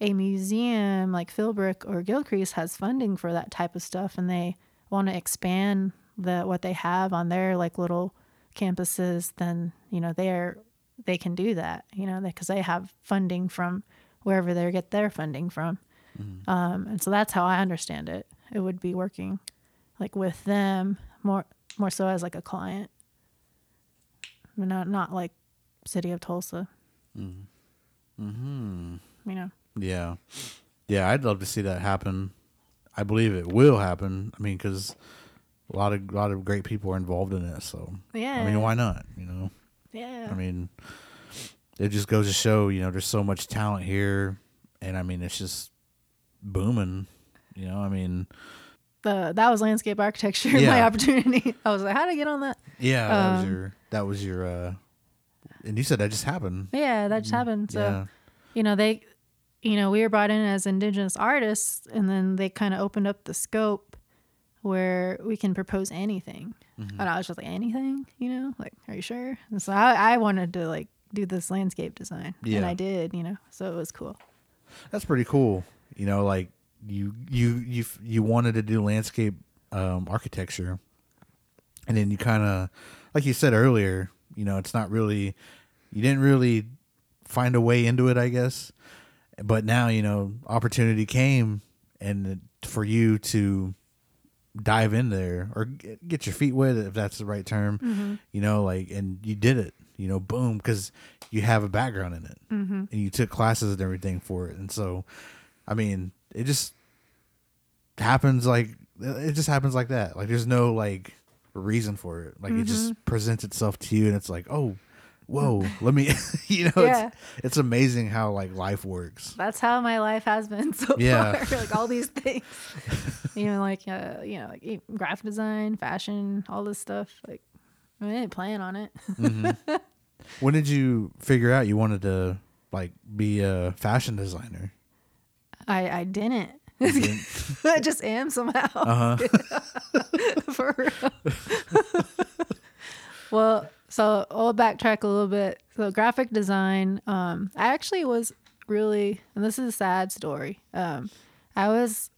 a museum like philbrook or gilcrease has funding for that type of stuff and they want to expand the what they have on their like little campuses then you know they're they can do that you know because they have funding from wherever they get their funding from. Um, and so that's how i understand it. It would be working like with them more more so as like a client not not like city of tulsa Mm-hmm. you know Yeah, yeah. I'd love to see that happen. I believe it will happen. I mean, because a lot of a lot of great people are involved in it. So yeah I mean, why not? You know, yeah I mean, it just goes to show, you know, there's so much talent here, and I mean, it's just booming. You know, I mean, the that was landscape architecture my opportunity i was like how would i get on that yeah, that was Um, your that was your, uh and you said that just happened. yeah that just happened. So yeah, you know they you know we were brought in as indigenous artists and then they kind of opened up the scope where we can propose anything. Mm-hmm. and i was just like anything? You know? Like are you sure? And so i, I wanted to like do this landscape design and i did you know? So it was cool. That's pretty cool. You know, like you you you you wanted to do landscape um, architecture, and then you kind of, like you said earlier, you know, it's not really, you didn't really find a way into it, I guess. But now you know, opportunity came, and for you to dive in there or get, your feet wet, if that's the right term, you know, like, and you did it, you know, boom, because you have a background in it, mm-hmm. and you took classes and everything for it, and so, I mean, it just happens like it just happens like that. Like, there's no like reason for it. Like, it just presents itself to you, and it's like, oh. Whoa, let me, you know, Yeah. it's, it's amazing how like life works. that's how my life has been so Yeah. far like all these things even like uh you know like graphic design fashion all this stuff like i didn't plan on it When did you figure out you wanted to like be a fashion designer? I I didn't. I just am somehow. Uh huh. For real. well, so I'll backtrack a little bit. So graphic design, um, I actually was really, and this is a sad story. Um, I was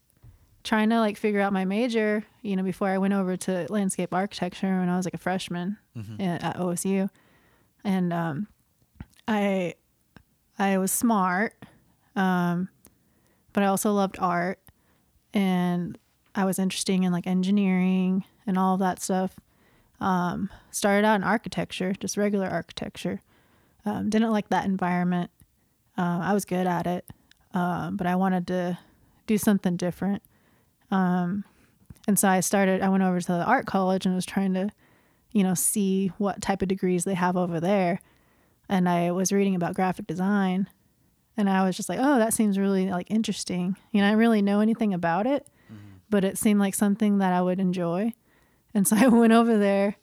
trying to like figure out my major, you know, before I went over to landscape architecture when I was like a freshman at, at OSU, and um, I I was smart, um, but I also loved art, and I was interested in like engineering and all of that stuff. Um, started out in architecture, just regular architecture. Um, didn't like that environment. Uh, I was good at it, um, but I wanted to do something different. Um, and so I started. I went over to the art college and was trying to, you know, see what type of degrees they have over there. And I was reading about graphic design, and I was just like, oh, that seems really like interesting. You know, I really know anything about it, but it seemed like something that I would enjoy. And so I went over there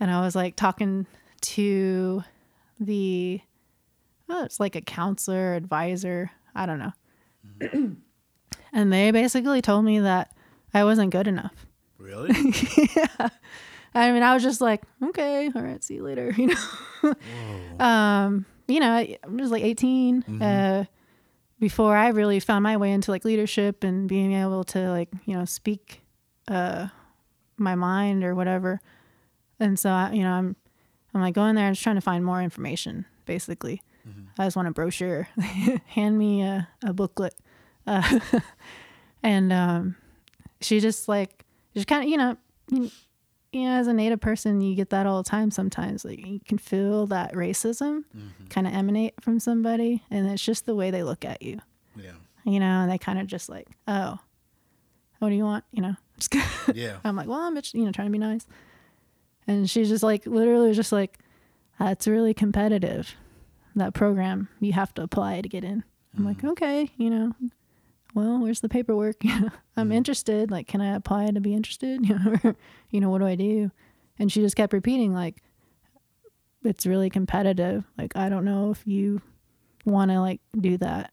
and I was like talking to the, oh, it's like a counselor, advisor, I don't know. and they basically told me that I wasn't good enough. Really? yeah. I mean, I was just like, okay, all right, see you later, you know. um, you know, I I was like 18 uh, before I really found my way into like leadership and being able to like, you know, speak uh, my mind or whatever. And so, I, you know, I'm, I'm like going there and just trying to find more information, basically. I just want a brochure. Hand me a, a booklet. Uh, and um, she just like, just kind of, you know, you, know, as a native person, you get that all the time sometimes. Like you can feel that racism mm-hmm. kind of emanate from somebody, and it's just the way they look at you, yeah. you know, and they kind of just like, oh, what do you want? You know, just Yeah. I'm like, well, I'm just, you know, trying to be nice. And she's just like, literally, just like, that's really competitive. That program, you have to apply to get in. I'm like, mm-hmm. okay, you know, well, where's the paperwork? I'm interested. Like, can I apply to be interested? You know, you know, what do I do? And she just kept repeating, like, it's really competitive. Like, I don't know if you want to like do that.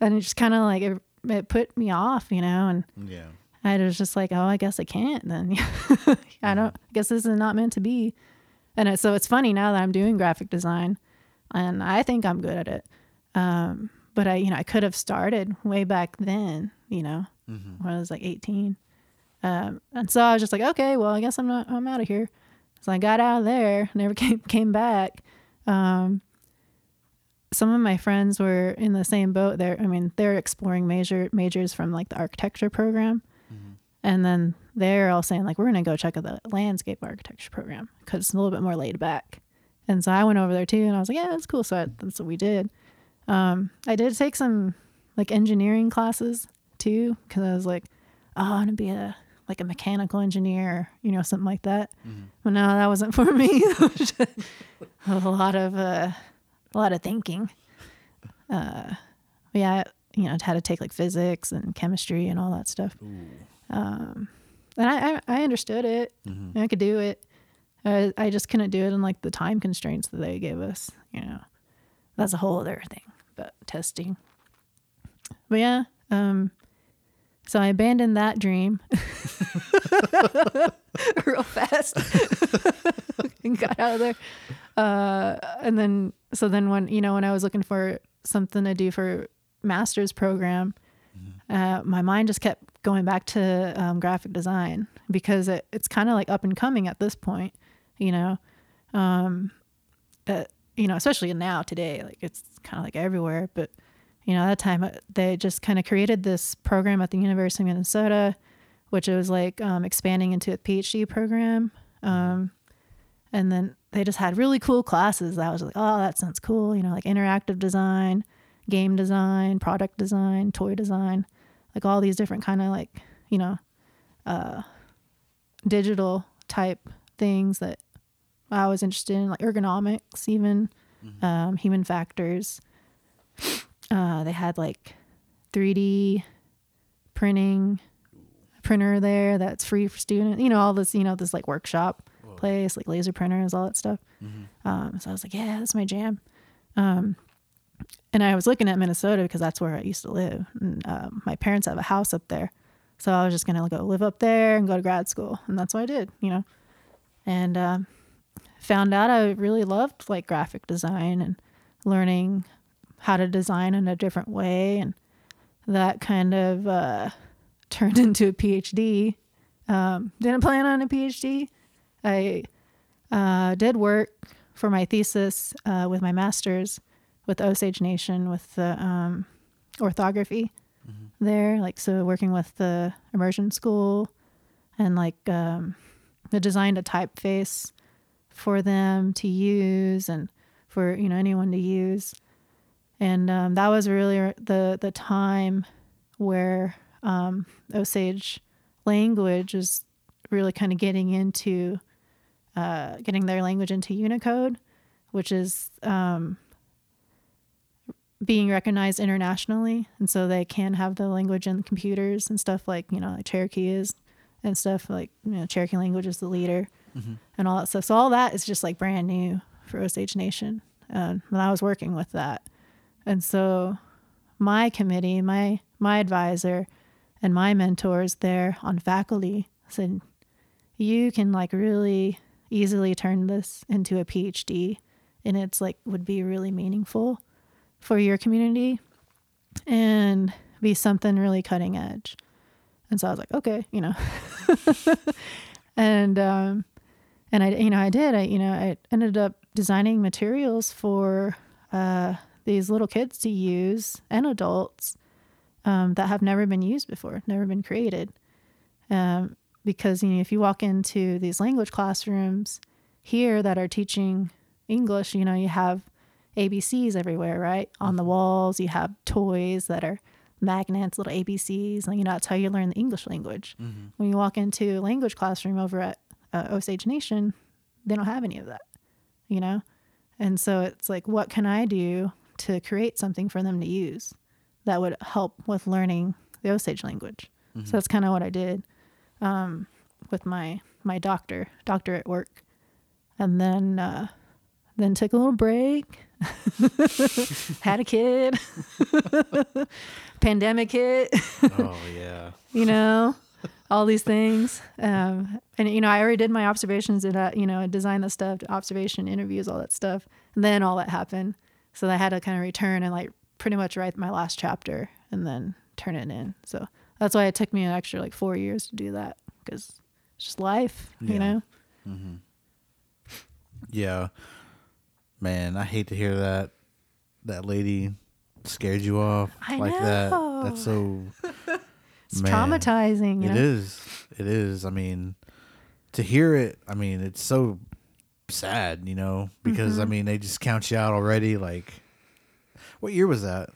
And it just kind of like it, it put me off, you know, and Yeah. I was just like, oh, I guess I can't then. I don't, I guess this is not meant to be. And it, so it's funny now that I'm doing graphic design and I think I'm good at it. Um, but I, you know, I could have started way back then, you know, when I was like 18. Um, and so I was just like, okay, well, I guess I'm not, I'm out of here. So I got out of there, never came, came back. Um, some of my friends were in the same boat there. I mean, they're exploring major majors from like the architecture program. And then they're all saying like, we're going to go check out the landscape architecture program because it's a little bit more laid back. And so I went over there too, and I was like, yeah, that's cool. So I, that's what we did. Um, I did take some like engineering classes too because I was like, oh, I want to be a like a mechanical engineer, you know, something like that. But no, that wasn't for me. a lot of uh, a lot of thinking. Uh, yeah, you know, had to take like physics and chemistry and all that stuff. Um, and I, I, I understood it. and I could do it. Uh, I just couldn't do it in like the time constraints that they gave us. You know, that's a whole other thing. Testing. But yeah, um, so I abandoned that dream real fast and got out of there. Uh, and then, so then when, you know, when I was looking for something to do for master's program, uh, my mind just kept going back to um, graphic design because it, it's kind of like up and coming at this point, you know. Um, uh, you know, especially now today, like it's kind of like everywhere. But you know, at that time uh, they just kind of created this program at the University of Minnesota, which it was like um, expanding into a PhD program. Um, and then they just had really cool classes. That was like, oh, that sounds cool. You know, like interactive design, game design, product design, toy design, like all these different kind of like, you know, uh, digital type things that I was interested in, like ergonomics, even um, human factors. Uh, they had like 3D printing printer there that's free for students. You know, all this, you know, this like workshop place, like laser printers, all that stuff. Um, so I was like, yeah, that's my jam. Um, and I was looking at Minnesota because that's where I used to live. And, um, my parents have a house up there. So I was just going to go live up there and go to grad school. And that's what I did, you know. And um, found out I really loved like graphic design and learning how to design in a different way. And that kind of uh, turned into a PhD. Um, didn't plan on a PhD. I uh, did work for my thesis uh, with my master's with Osage Nation with the um, orthography there, like so working with the immersion school and like um, I designed a typeface for them to use and for you know anyone to use, and um, that was really the the time where um, Osage language is really kind of getting into uh, getting their language into Unicode, which is um, being recognized internationally, and so they can have the language in computers and stuff like you know like Cherokee is and stuff like you know Cherokee language is the leader and all that stuff. So all that is just like brand new for Osage Nation, and when I was working with that, and so my committee, my my advisor, and my mentors there on faculty said, you can like really easily turn this into a PhD, and it's like would be really meaningful for your community and be something really cutting edge. And so I was like, okay, you know. and um and I you know, I did. I you know, I ended up designing materials for uh these little kids to use and adults um, that have never been used before, never been created. Um, because you know, if you walk into these language classrooms here that are teaching English, you know, you have ABCs everywhere, right? On the walls, you have toys that are magnets, little ABCs, and you know that's how you learn the English language. When you walk into a language classroom over at uh, Osage Nation, they don't have any of that, you know? And so it's like, what can I do to create something for them to use that would help with learning the Osage language? So that's kind of what I did um, with my my doctor doctorate work, and then uh, then took a little break. had a kid. Pandemic hit. oh yeah. you know, all these things. Um, and you know, I already did my observations and uh, you know, I designed the stuff, observation, interviews, all that stuff. And then all that happened, so I had to kind of return and like pretty much write my last chapter and then turn it in. So that's why it took me an extra like four years to do that because it's just life, Yeah. you know. Yeah. Man, I hate to hear that. That lady scared you off I like that. That's so. It's Man, traumatizing. You It know? is. It is. I mean, to hear it, I mean, it's so sad, you know, because I Mm-hmm. mean, they just count you out already. Like, what year was that?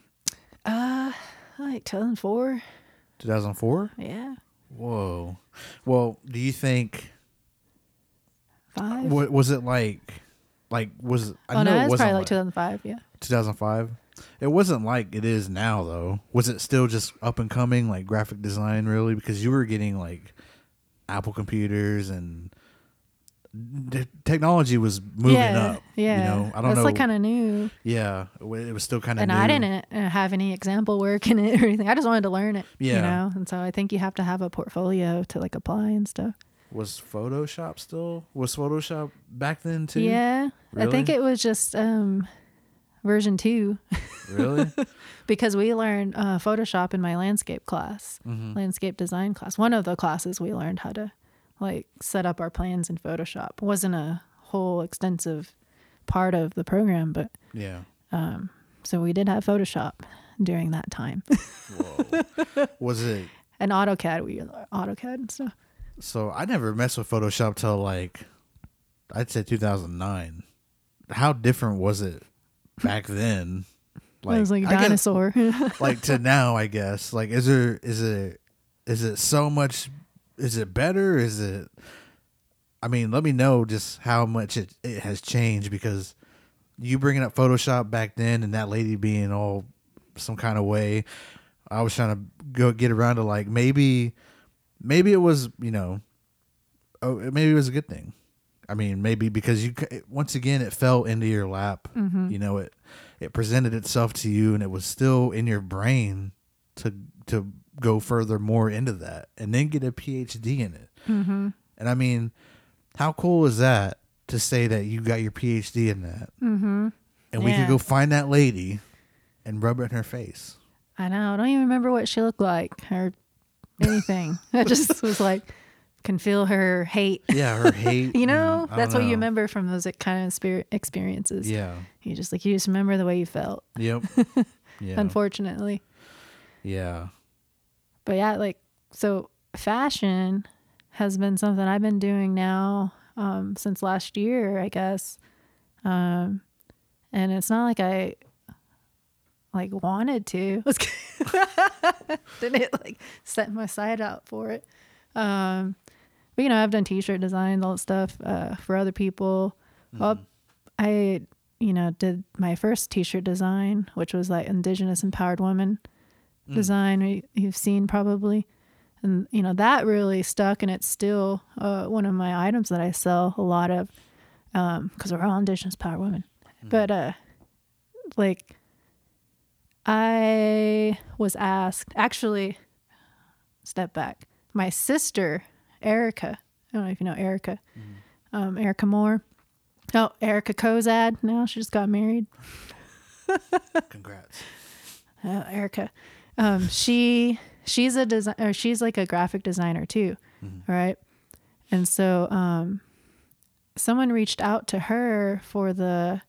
Uh, like 2004. 2004? Yeah, Whoa. Well, do you think five. what was it like? Like was I oh know no, it wasn't probably like 2005. Yeah. 2005. It wasn't like it is now though. Was it still just up and coming like graphic design really because you were getting like Apple computers and the technology was moving yeah, up. Yeah. You know, I don't That's know. like kind of new. yeah, it was still kind of and I didn't uh, have any example work in it or anything. I just wanted to learn it. Yeah. You know, and so I think you have to have a portfolio to like apply and stuff. Was Photoshop still? Was Photoshop back then too? Yeah. I think it was just um version 2 Really? because we learned uh, Photoshop in my landscape class, Mm-hmm. landscape design class. One of the classes we learned how to like set up our plans in Photoshop. It wasn't a whole extensive part of the program, but yeah. so we did have Photoshop during that time. Whoa. was it and AutoCAD, we AutoCAD and stuff. So I never messed with Photoshop till like I'd say 2009. How different was it back then? it was like a I guess- dinosaur. like to now, I guess. Like, is there is it is it so much? Is it better? Is it? I mean, let me know just how much it, it has changed because you bringing up Photoshop back then and that lady being all some kind of way. I was trying to go get around to like maybe maybe it was you know oh maybe it was a good thing. I mean, maybe because you once again it fell into your lap. You know it it presented itself to you, and it was still in your brain to to go further more into that, and then get a PhD in it. Mm-hmm. And I mean, how cool is that to say that you got your PhD in that, mm-hmm. and we Yeah. could go find that lady and rub it in her face. I know. I don't even remember what she looked like or anything. I just was like, can feel her hate. Yeah, her hate. You know, and- that's don't what you remember from those kind of spirit experiences. Yeah. You just like you just remember the way you felt. Yep. Yeah. Unfortunately, yeah. but yeah, like so, fashion has been something I've been doing now um, since last year, I guess. Um, and it's not like I like wanted to. Didn't it like set my side out for it. Um, but you know, I've done t-shirt designs, all that stuff uh, for other people. Well, I you know did my first t-shirt design, which was like Indigenous empowered woman design. You've seen probably, and you know that really stuck, and it's still uh, one of my items that I sell a lot of because we're all Indigenous empowered women. But uh, like I was asked, actually, step back. My sister, Erica, I don't know if you know Erica, um, Erica Moore. Oh, Erica Kozad. Now she just got married. Congrats. Uh, Erica, um, she she's a design or she's like a graphic designer too, right? And so, um, someone reached out to her for the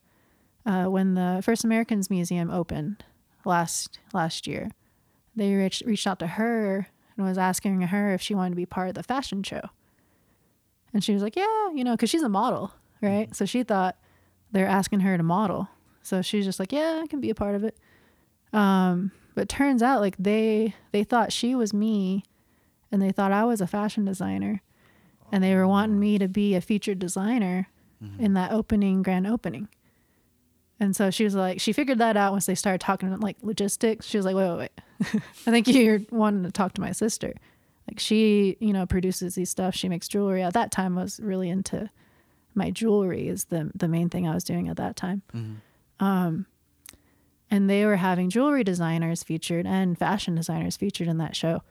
uh, when the First Americans Museum opened last last year. They reached reached out to her and was asking her if she wanted to be part of the fashion show. And she was like, "Yeah, you know, because she's a model, right? So she thought they're asking her to model. So she's just like, "Yeah, I can be a part of it." Um, but turns out like they they thought she was me, and they thought I was a fashion designer. and they were wanting me to be a featured designer in that opening grand opening. And so she was like, she figured that out once they started talking like logistics. She was like, wait, wait, wait. I think you're wanting to talk to my sister. Like she, you know, produces these stuff. She makes jewelry. At that time, I was really into my jewelry is the the main thing I was doing at that time. Um, and they were having jewelry designers featured and fashion designers featured in that show.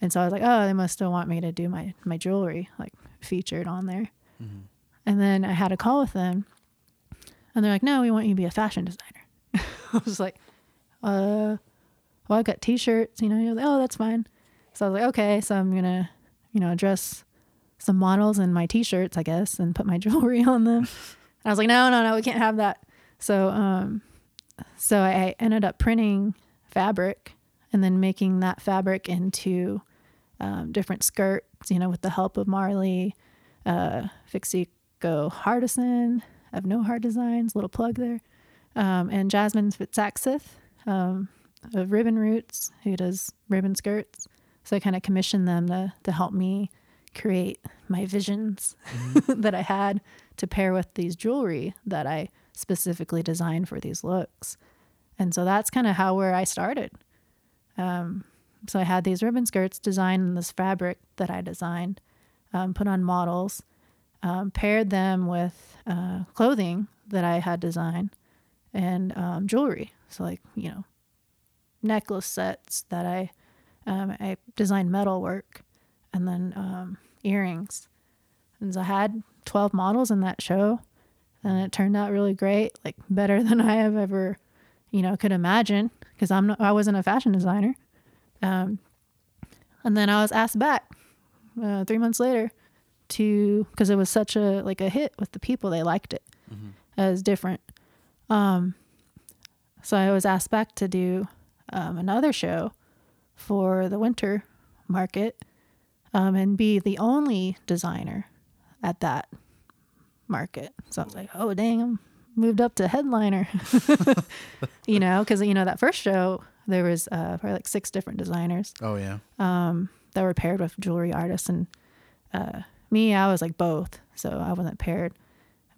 And so I was like, oh, they must still want me to do my my jewelry like featured on there. And then I had a call with them, and they're like, no, we want you to be a fashion designer. I was like, uh, well, I've got T-shirts, you know. You're like, oh, that's fine. So I was like, okay, so I'm gonna, you know, dress some models in my T-shirts, I guess, and put my jewelry on them. And I was like, no, no, no, we can't have that. So, um, so I ended up printing fabric and then making that fabric into um, different skirts, you know, with the help of Marley, uh, Fixico Hardison of No Hard Designs, little plug there, um, and Jasmine Fitzaxith um, of Ribbon Roots, who does ribbon skirts. So I kind of commissioned them to, to help me create my visions that I had to pair with these jewelry that I specifically designed for these looks. And so that's kind of how where I started. Um, so I had these ribbon skirts designed in this fabric that I designed, um, put on models, um, paired them with uh, clothing that I had designed, and um, jewelry. So like you know, necklace sets that I um, I designed metal work, and then um, earrings. And so I had twelve models in that show, and it turned out really great, like better than I have ever, you know, could imagine. Because I'm not, I wasn't a fashion designer. Um, and then I was asked back uh, three months later to because it was such a like a hit with the people. They liked it. It was different. Um, so I was asked back to do um, another show for the winter market um, and be the only designer at that market. So I was like, oh dang, I'm moved up to headliner. you know, because you know that first show there was uh, probably like six different designers Oh yeah. um, that were paired with jewelry artists, and uh, me, I was like both, so I wasn't paired.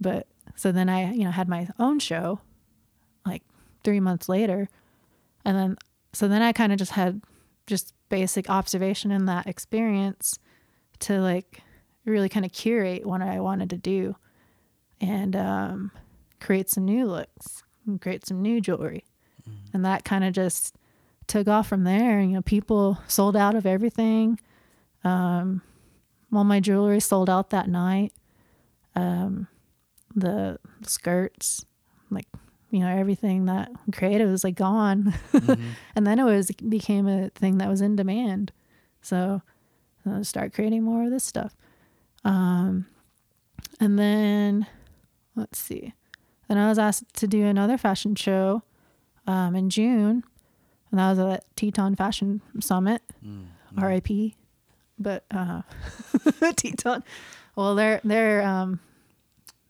But so then I, you know, had my own show, like three months later, and then so then I kind of just had just basic observation in that experience to like really kind of curate what I wanted to do, and um, create some new looks, and create some new jewelry, and that kind of just took off from there. And, You know, people sold out of everything. Um, all my jewelry sold out that night. Um, the skirts, like you know, everything that I created was like gone, and then it was became a thing that was in demand. So I start creating more of this stuff. Um, and then let's see. Then I was asked to do another fashion show um, in June, and that was at Teton Fashion Summit, RIP. But uh, Teton, well, they're they're um,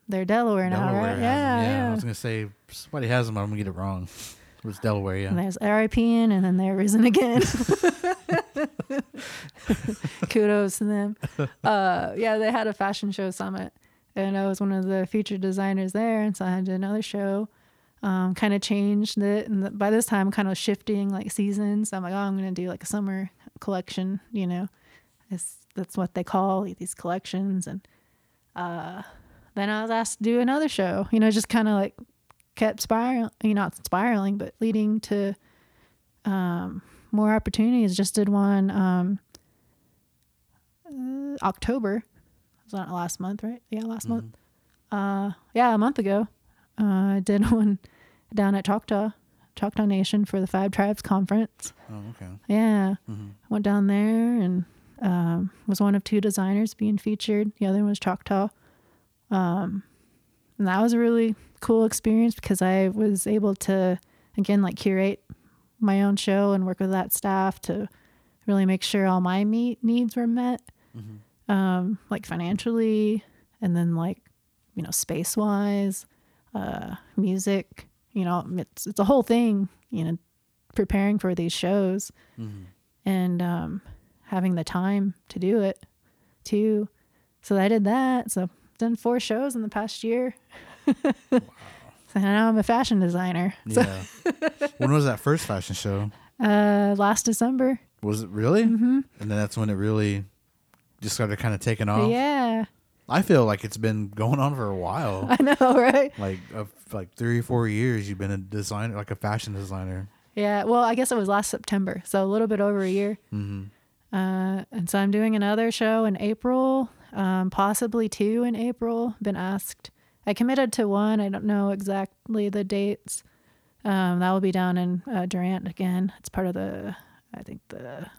they're Delaware now, Delaware. right? has Yeah, yeah. I was gonna say somebody has them. but I'm gonna get it wrong. It was Delaware. Yeah. And there's RIP in, and then they're risen again. Kudos to them. Uh, yeah, they had a fashion show summit, and I was one of the featured designers there. And so I did another show, um, kind of changed it. And by this time, kind of shifting like seasons. I'm like, oh, I'm going to do like a summer collection, you know. It's, that's what they call these collections. And uh, then I was asked to do another show, you know, just kind of like kept spiraling, you know, not spiraling, but leading to um, more opportunities. Just did one um, uh, October. Was that last month, right? Yeah, last month. Uh, yeah, a month ago. Uh, I did one down at Choctaw, Choctaw Nation for the Five Tribes Conference. Oh okay. Yeah, went down there and um, was one of two designers being featured. The other one was Choctaw. Um, and that was a really cool experience because I was able to again like curate my own show and work with that staff to really make sure all my meet needs were met, um, like financially, and then like you know space wise, uh, music. You know, it's it's a whole thing. You know, preparing for these shows and um, having the time to do it too. So I did that. So done four shows in the past year. so now I'm a fashion designer. So Yeah. when was that first fashion show? uh, last December. Was it really? Mm-hmm. And then that's when it really just started kind of taking off. Yeah, I feel like it's been going on for a while. I know, right? like uh, like three or four years. You've been a designer, like a fashion designer. Yeah. Well, I guess it was last September, so a little bit over a year. Mm-hmm. Uh, and so I'm doing another show in April, um, possibly two in April. Been asked. I committed to one. I don't know exactly the dates. Um, that will be down in uh, Durant again. It's part of the, I think the,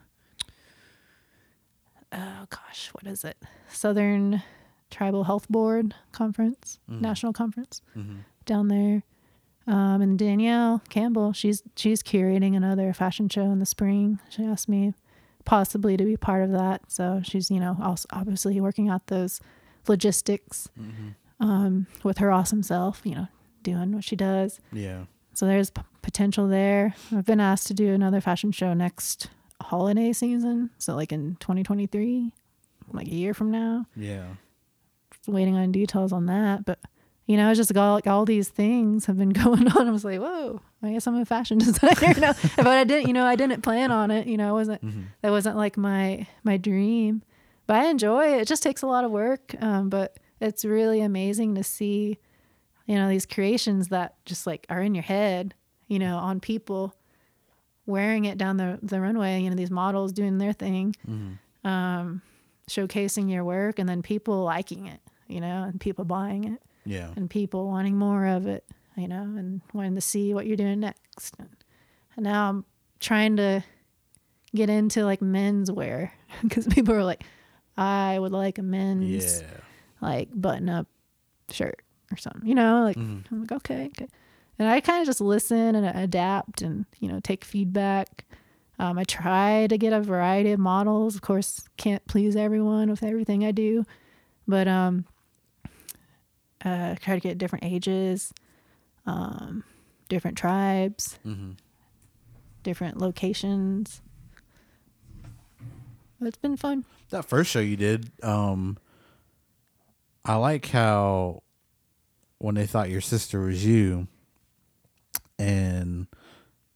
oh gosh, what is it? Southern Tribal Health Board Conference, National Conference down there. Um, and Danielle Campbell, she's she's curating another fashion show in the spring. She asked me possibly to be part of that. So she's, you know, also obviously working out those logistics um, with her awesome self, you know, doing what she does. Yeah. So there's p- potential there. I've been asked to do another fashion show next holiday season. So like in 2023, like a year from now. Yeah. Just waiting on details on that. But you know, it's just like all, like all these things have been going on. I was like, whoa, I guess I'm a fashion designer now. but I didn't, you know, I didn't plan on it. You know, it wasn't that wasn't like my my dream. But I enjoy it. It just takes a lot of work. Um, but it's really amazing to see, you know, these creations that just like are in your head, you know, on people wearing it down the, the runway, you know, these models doing their thing, um, showcasing your work and then people liking it, you know, and people buying it Yeah. and people wanting more of it, you know, and wanting to see what you're doing next. And now I'm trying to get into like men's wear because people are like, I would like a men's Yeah. like button up shirt or something, you know, like I'm like, okay, okay. And I kind of just listen and adapt and, you know, take feedback. Um, I try to get a variety of models. Of course, can't please everyone with everything I do, but um, uh, try to get different ages, um, different tribes, Mm-hmm. different locations. It's been fun. That first show you did, um, I like how when they thought your sister was you, and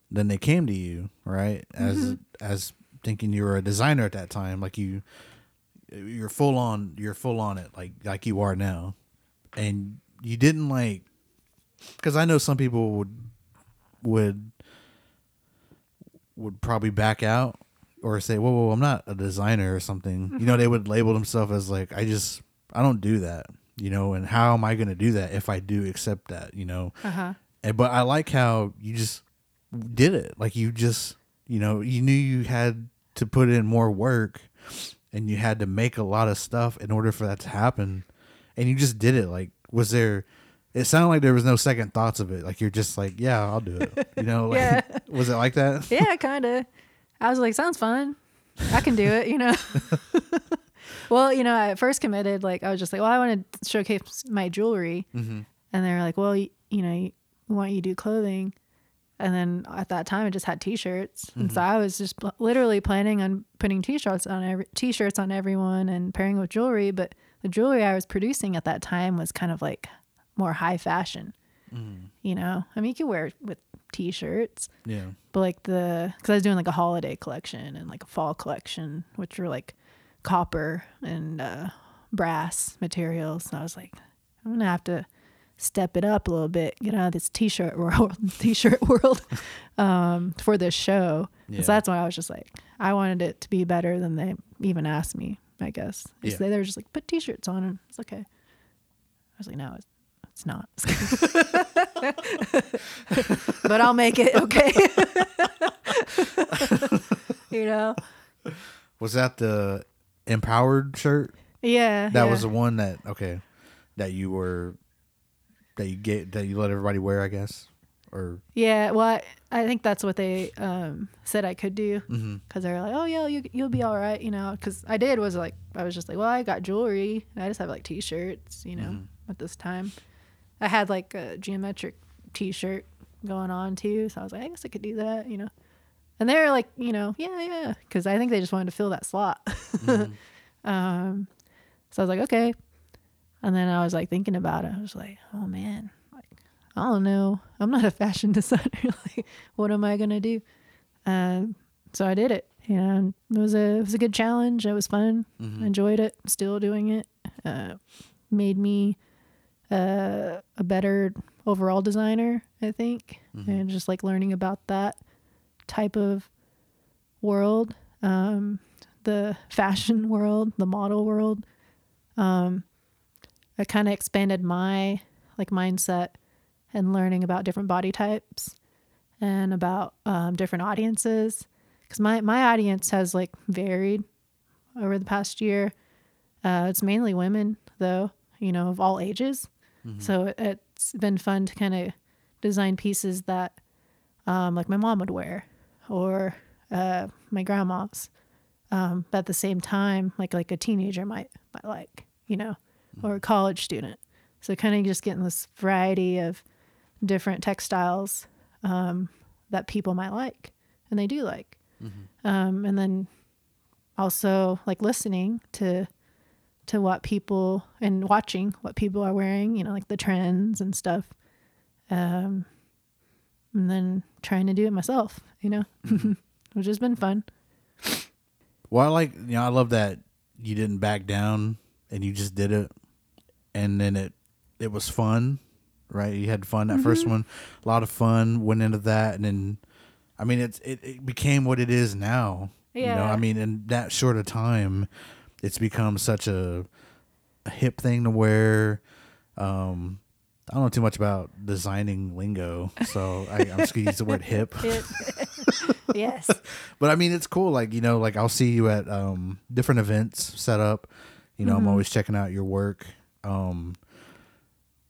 then they came to you, right? As as thinking you were a designer at that time, like you, you're full on, you're full on it, like like you are now, and you didn't like, because I know some people would would would probably back out or say, "Whoa, whoa, I'm not a designer or something." You know, they would label themselves as like, "I just, I don't do that." You know, and how am I going to do that if I do accept that? You know, Uh huh. and, but I like how you just did it. Like you just, you know, you knew you had to put in more work, and you had to make a lot of stuff in order for that to happen, and you just did it. Like, was there? It sounded like there was no second thoughts of it. Like you're just like, yeah, I'll do it. You know, like, Yeah. was it like that? yeah, kind of. I was like, sounds fun. I can do it, you know. well, you know, I first committed, like, I was just like, well, I want to showcase my jewelry. Mm-hmm. And they were like, well, you, you know, you, we want you to do clothing. And then at that time, I just had T-shirts, and so I was just pl- literally planning on putting T-shirts on every T-shirts on everyone and pairing with jewelry. But the jewelry I was producing at that time was kind of like more high fashion. You know, I mean, you can wear it with T-shirts, Yeah. but like the because I was doing like a holiday collection and like a fall collection, which were like copper and uh, brass materials. And I was like, I'm gonna have to step it up a little bit, get out of this t-shirt world, t-shirt world, um, for this show. Yeah. So that's why I was just like, I wanted it to be better than they even asked me. I guess Yeah. they they were just like, put t-shirts on, and it's okay. I was like, no, it's, it's not. but I'll make it okay. you know? Was that the empowered shirt? Yeah. That yeah. was the one that okay, that you were that you get that you let everybody wear, I guess, or Yeah, well, I, I think that's what they um, said I could do because Mhm. they were like, "Oh yeah, you you'll be all right," you know. Because I did was like, I was just like, "Well, I got jewelry. And I just have like T-shirts, you know." At this time, I had like a geometric T-shirt going on too, so I was like, I guess I could do that, you know. And they're like, you know, yeah, yeah, because I think they just wanted to fill that slot. um, So I was like, okay. And then I was like thinking about it. I was like, oh man, I don't know. I'm not a fashion designer. like, what am I gonna do? Um, so I did it. And it was a it was a good challenge. It was fun. I enjoyed it. Still doing it. Uh, made me uh, a better overall designer. I think, and just like learning about that type of world, um, the fashion world, the model world. Um, it kind of expanded my like mindset and learning about different body types and about um, different audiences because my my audience has like varied over the past year. Uh, it's mainly women though, you know, of all ages. So it, it's been fun to kind of design pieces that um, like my mom would wear or uh, my grandma's. Um, but at the same time, like like a teenager might might like, you know, or a college student. So kind of just getting this variety of different textiles um, that people might like and they do like. Um, and then also like listening to to what people and watching what people are wearing, you know, like the trends and stuff. Um, and then trying to do it myself, you know, which has been fun. Well, I like you know I love that you didn't back down and you just did it, and then it it was fun, right? You had fun that Mm-hmm. first one, a lot of fun went into that, and then I mean it's it, it became what it is now. You know, Yeah. I mean in that short of time, it's become such a, a hip thing to wear. Um, I don't know too much about designing lingo, so I, I'm just gonna use the word hip. It, yes. But I mean, it's cool. Like you know, like I'll see you at um, different events set up. You know, I'm always checking out your work. Um,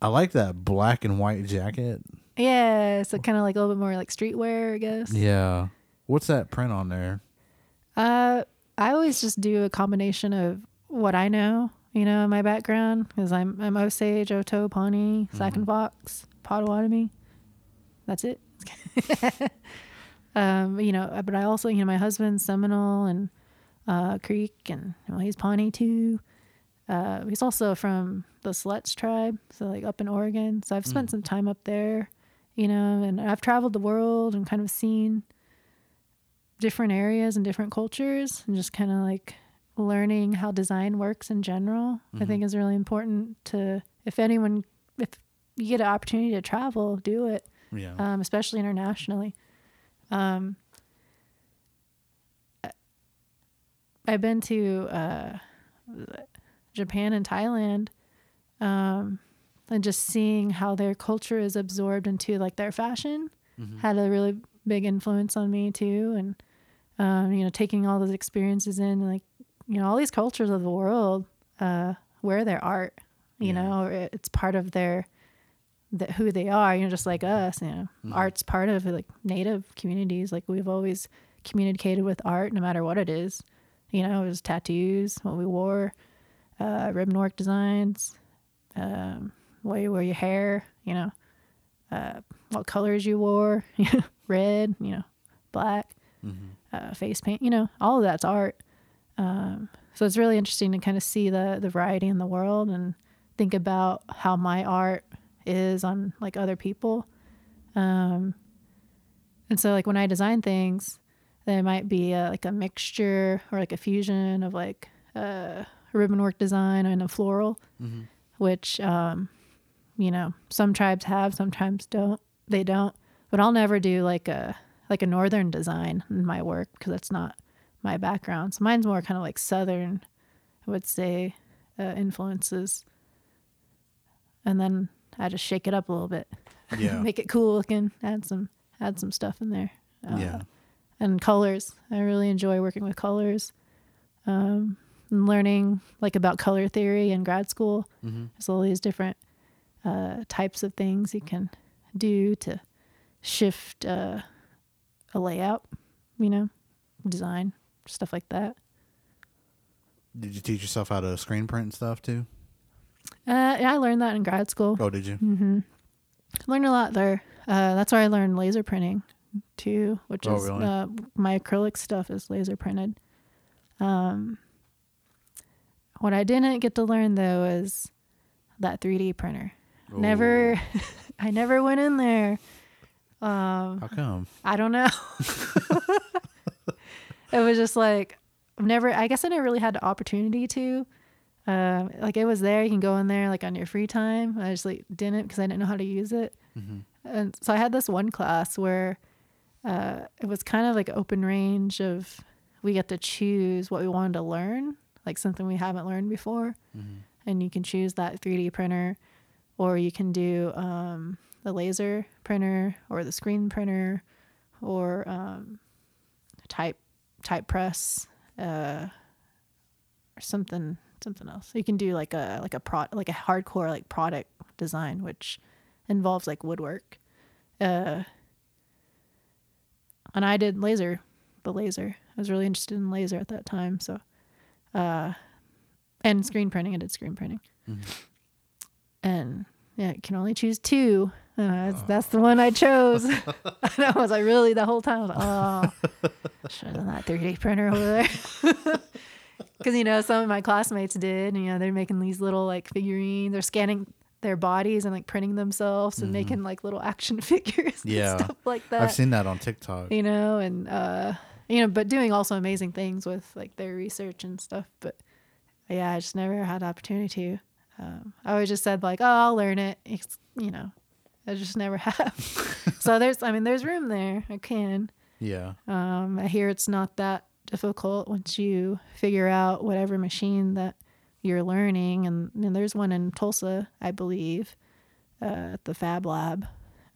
I like that black and white jacket. Yeah. So kind of like a little bit more like streetwear, I guess. Yeah. What's that print on there? Uh, I always just do a combination of what I know, you know, my background, because I'm I'm Osage, Oto, Pawnee, Sac and Fox, Potawatomi. That's it. um, you know, but I also, you know, my husband's Seminole and uh, Creek, and well, he's Pawnee too. Uh, he's also from the Siletz tribe, so like up in Oregon. So I've spent some time up there, you know, and I've traveled the world and kind of seen different areas and different cultures and just kind of like learning how design works in general i think is really important to if anyone if you get an opportunity to travel do it Yeah. um, especially internationally um, i've been to uh, japan and thailand um, and just seeing how their culture is absorbed into like their fashion had a really big influence on me too. And um, you know taking all those experiences in like you know all these cultures of the world uh, wear their art you Yeah. know or it- it's part of their that who they are you know just like us you know. Art's part of like native communities. Like we've always communicated with art no matter what it is. You know it was tattoos what we wore uh ribbon work designs um way you wear your hair you know uh what colors you wore red you know black uh, face paint you know all of that's art. Um so it's really interesting to kind of see the the variety in the world and think about how my art is on like other people. Um and so like when i design things there might be a, like a mixture or like a fusion of like uh ribbon work design and a floral which um you know some tribes have sometimes don't they don't but i'll never do like a like a northern design in my work because that's not my background so mine's more kind of like southern i would say uh, influences and then i just shake it up a little bit Yeah. make it cool looking add some add some stuff in there uh, yeah. and colors. I really enjoy working with colors. Um, and learning like about color theory in grad school. There's all these different uh, types of things you can do to shift uh, a layout, you know, design, stuff like that. Did you teach yourself how to screen print and stuff too? Uh, yeah, I learned that in grad school. Oh, did you? Mm-hmm. Learned a lot there. Uh, that's where I learned laser printing too, which Oh, is really? uh, my acrylic stuff is laser printed. Um, What I didn't get to learn though is that 3D printer. Never, I never went in there. Um, How come? I don't know. it was just like I've never. I guess I never really had the opportunity to. Um, like it was there. You can go in there like on your free time. I just like didn't because I didn't know how to use it. And so I had this one class where uh, it was kind of like open range of we get to choose what we wanted to learn, like something we haven't learned before, and you can choose that 3D printer, or you can do um, the laser printer or the screen printer, or um, type type press, uh, or something something else. You can do like a like a pro like a hardcore like product design, which involves like woodwork. Uh, and I did laser, the laser. I was really interested in laser at that time, so uh, and screen printing. I did screen printing, and yeah, you can only choose two. Uh, that's, that's the one I chose. and I was like, really, the whole time. I was like, oh, should have done that 3D printer over there. Because you know, some of my classmates did. And, you know, they're making these little like figurines. They're scanning their bodies and like printing themselves and making like little action figures. and Yeah. stuff like that I've seen that on TikTok. you know, and uh, you know, but doing also amazing things with like their research and stuff. But yeah, I just never had the opportunity to. Um, I always just said like, oh, I'll learn it. It's, you know, I just never have. so there's, I mean, there's room there. I can. Yeah. Um, I hear it's not that difficult once you figure out whatever machine that you're learning. And, and there's one in Tulsa, I believe, uh, at the Fab Lab.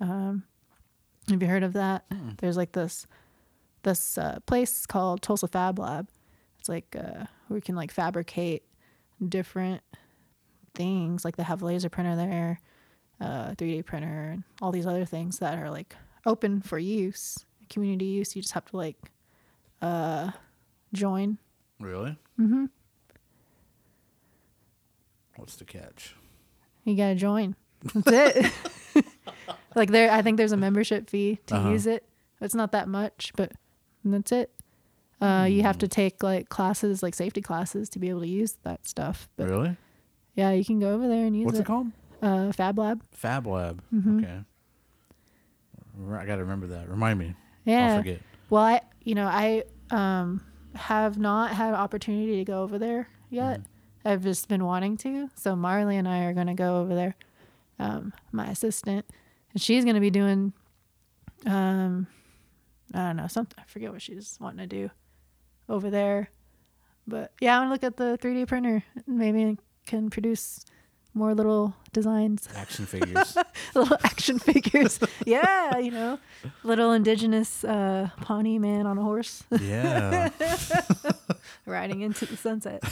Um, have you heard of that? There's like this this uh, place called Tulsa Fab Lab. It's like uh, where you can like fabricate different things. Like they have a laser printer there, uh, 3D printer, and all these other things that are like open for use, community use. You just have to like uh, join. Really? Mm-hmm. What's the catch? You gotta join. That's it. like there, I think there's a membership fee to Uh-huh. use it. It's not that much, but that's it. Uh, You Hmm. have to take like classes, like safety classes, to be able to use that stuff. But Really? yeah, you can go over there and use What's it. it called? Uh, Fab Lab. Fab Lab. Mm-hmm. Okay. I got to remember that. Remind me. Yeah. I'll forget. Well, I, you know, I um have not had opportunity to go over there yet. Mm-hmm. I've just been wanting to. So Marley and I are gonna go over there. Um, my assistant, and she's gonna be doing, um, I don't know, something. I forget what she's wanting to do over there. But yeah, I want to look at the 3D printer. Maybe I can produce more little designs, Action figures. little action figures. yeah, you know, little indigenous uh, Pawnee man on a horse yeah. riding into the sunset.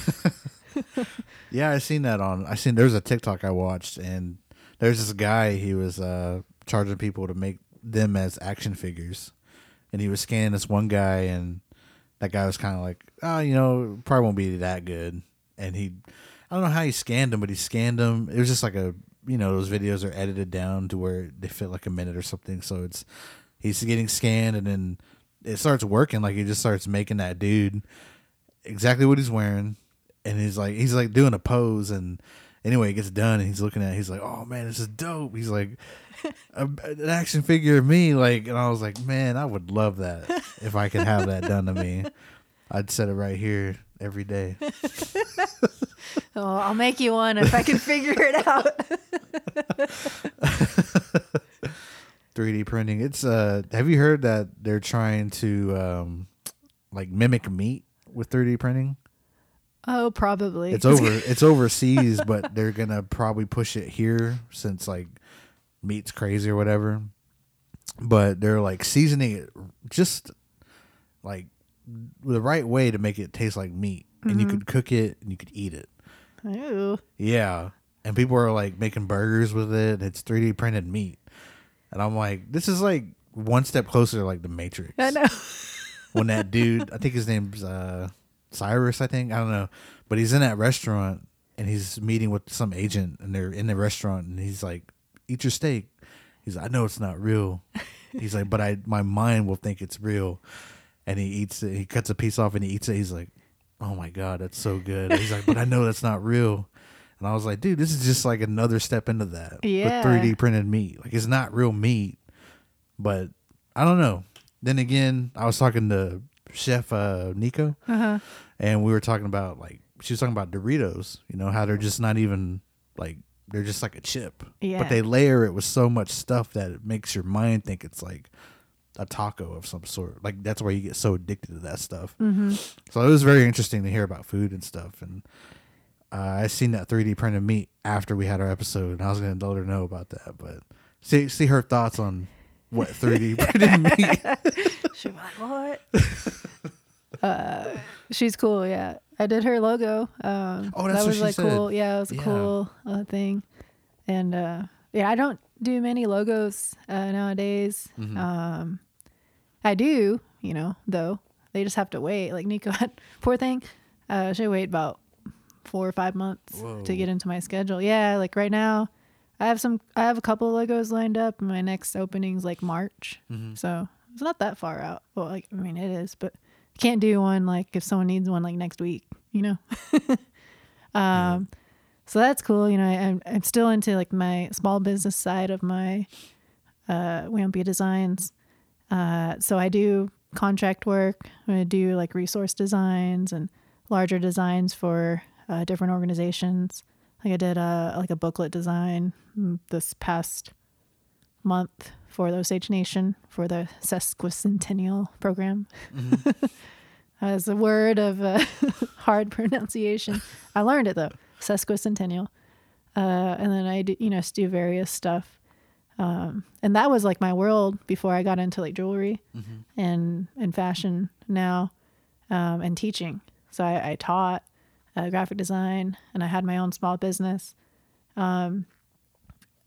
Yeah, I seen that on. I seen there's a TikTok I watched, and there's this guy. He was uh charging people to make them as action figures, and he was scanning this one guy, and that guy was kind of like, oh, you know, probably won't be that good. And he, I don't know how he scanned him, but he scanned him. It was just like a, you know, those videos are edited down to where they fit like a minute or something. So it's he's getting scanned, and then it starts working. Like he just starts making that dude exactly what he's wearing and he's like he's like doing a pose and anyway it gets done and he's looking at it, he's like oh man this is dope he's like a, an action figure of me like and i was like man i would love that if i could have that done to me i'd set it right here every day Oh, I'll make you one if I can figure it out. 3d printing it's uh have you heard that they're trying to um like mimic meat with 3d printing Oh, probably. it's over it's overseas but they're gonna probably push it here since like meat's crazy or whatever. But they're like seasoning it just like the right way to make it taste like meat. And you could cook it and you could eat it. Ooh. yeah. And people are like making burgers with it. It's 3d printed meat. And i'm like this is like one step closer to like the matrix. I know. when that dude, I think his name's uh, Cyrus, I think. I don't know, but he's in that restaurant and he's meeting with some agent, and they're in the restaurant, and he's like, "Eat your steak." He's like, "I know it's not real." He's like, "But I, my mind will think it's real," and he eats it. He cuts a piece off and he eats it. He's like, "Oh my god, that's so good." He's like, "But I know that's not real." And I was like, "Dude, this is just like another step into that Yeah. with 3D printed meat. Like it's not real meat, but I don't know." Then again, I was talking to Chef uh, Nico, Uh-huh. and we were talking about like she was talking about Doritos. You know how they're just not even like they're just like a chip, Yeah. but they layer it with so much stuff that it makes your mind think it's like a taco of some sort. Like that's why you get so addicted to that stuff. Mm-hmm. So it was very interesting to hear about food and stuff. And uh, I seen that 3D printed meat after we had our episode, and I was gonna let her know about that. But see see her thoughts on what 3D printed meat. She'd like, what? uh, she's cool. Yeah, I did her logo. Um, Oh, that's that what was she like said. cool. Yeah, it was a Yeah. cool uh, thing. And uh, yeah, I don't do many logos uh, nowadays. Mm-hmm. Um, I do, you know, though they just have to wait. Like Nico had, poor thing, uh, she wait about four or five months Whoa. to get into my schedule. Yeah, like right now, I have some. I have a couple of logos lined up. My next opening's like March, Mm-hmm. so it's not that far out. Well, like I mean, it is, but can't do one like if someone needs one like next week. You know. um, so that's cool. You know, I, I'm I'm still into like my small business side of my uh, Wampia Designs. Uh, so I do contract work. I do like resource designs and larger designs for uh, different organizations. Like I did a like a booklet design mm, this past month for the Osage Nation for the sesquicentennial program. As a word of uh, hard pronunciation, I learned it though. Sesquicentennial, uh, and then I do, you know do various stuff, um, and that was like my world before I got into like jewelry and and fashion now, um, and teaching. So I, I taught uh, graphic design, and I had my own small business. Um,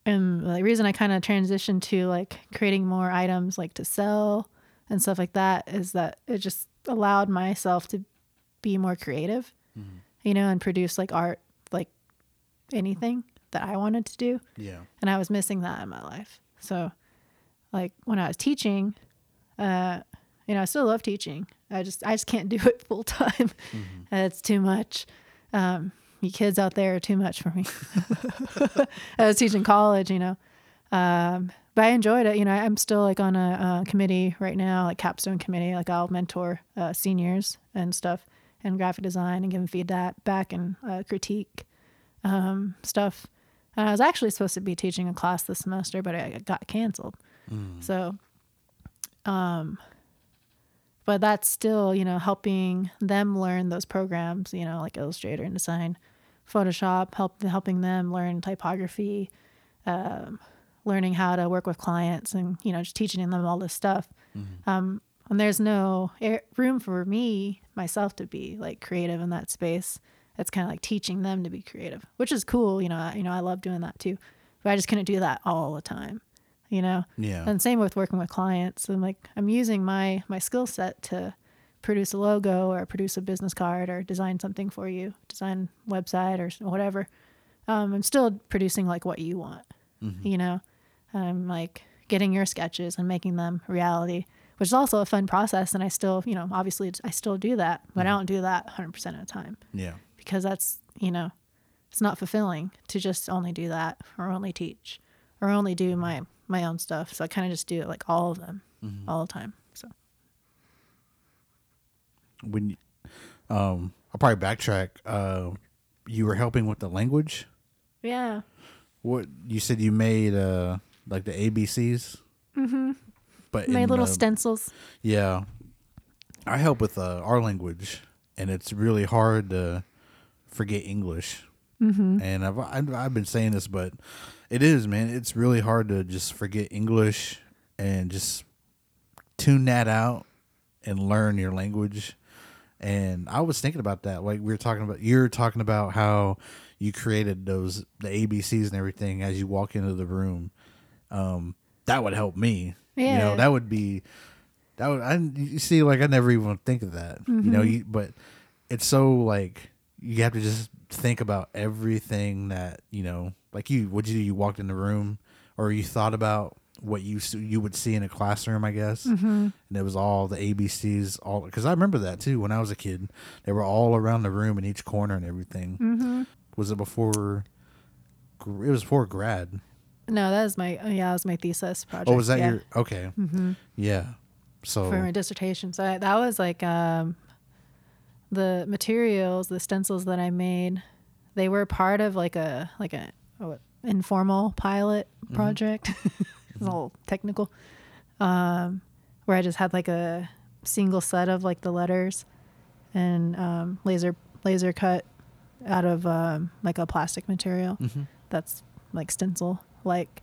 and the reason I kind of transitioned to like creating more items like to sell and stuff like that is that it just allowed myself to be more creative, you know, and produce like art, like anything that I wanted to do. Yeah. And I was missing that in my life. So, like when I was teaching, uh, you know, I still love teaching. I just, I just can't do it full time. It's too much. Um, you kids out there are too much for me. I was teaching college, you know, um, but I enjoyed it. You know, I'm still like on a, uh committee right now, like capstone committee. Like I'll mentor uh, seniors and stuff, and graphic design, and give them feedback back and uh, critique um, stuff. And I was actually supposed to be teaching a class this semester, but I got canceled. So, um, but that's still, you know, helping them learn those programs, you know, like Illustrator InDesign, Photoshop, help helping them learn typography, um, learning how to work with clients, and you know, just teaching them all this stuff. Um, and there's no air, room for me myself to be like creative in that space. It's kind of like teaching them to be creative, which is cool. You know, I, you know, I love doing that too, but I just couldn't do that all the time. You know, Yeah. and same with working with clients. I'm like, I'm using my my skill set to produce a logo or produce a business card or design something for you, design website or whatever. Um, I'm still producing like what you want. Mm-hmm. You know, I'm like getting your sketches and making them reality, which is also a fun process. And I still, you know, obviously I still do that, but I mm-hmm. don't do that 100% of the time Yeah. because that's you know it's not fulfilling to just only do that or only teach or only do mm-hmm. my my own stuff so i kind of just do it like all of them all the time so When you, um, I'll probably backtrack. Uh, you were helping with the language. yeah What you said you made uh like the ABCs. Mm-hmm. But my little the- stencils Yeah, I help with uh, our language, and it's really hard to forget English. Mm-hmm. And I've, I've I've been saying this, but it is, man. It's really hard to just forget English and just tune that out and learn your language. And I was thinking about that, like we were talking about. You're talking about how you created those the ABCs and everything as you walk into the room. Um, that would help me. You know, Yeah. that would be that would I you see like I never even think of that. You know, Mm-hmm. you but it's so like you have to just think about everything that, you know, like you what you do you walked in the room or you thought about what you you would see in a classroom, I guess. Mm-hmm. And it was all the ABCs, all because I remember that too when I was a kid. They were all around the room in each corner and everything. Mm-hmm. Was it before? It was before grad. No, that was my oh, yeah, that was my thesis project. Oh, was that yeah. your okay? Mm-hmm. Yeah. So for my dissertation. So I, that was like um, the materials, the stencils that I made. They were part of like a like a oh, informal pilot Mm-hmm. project. it's a little technical, um, where I just had like a single set of like the letters and um, laser laser cut out of um, like a plastic material Mm-hmm. that's like stencil like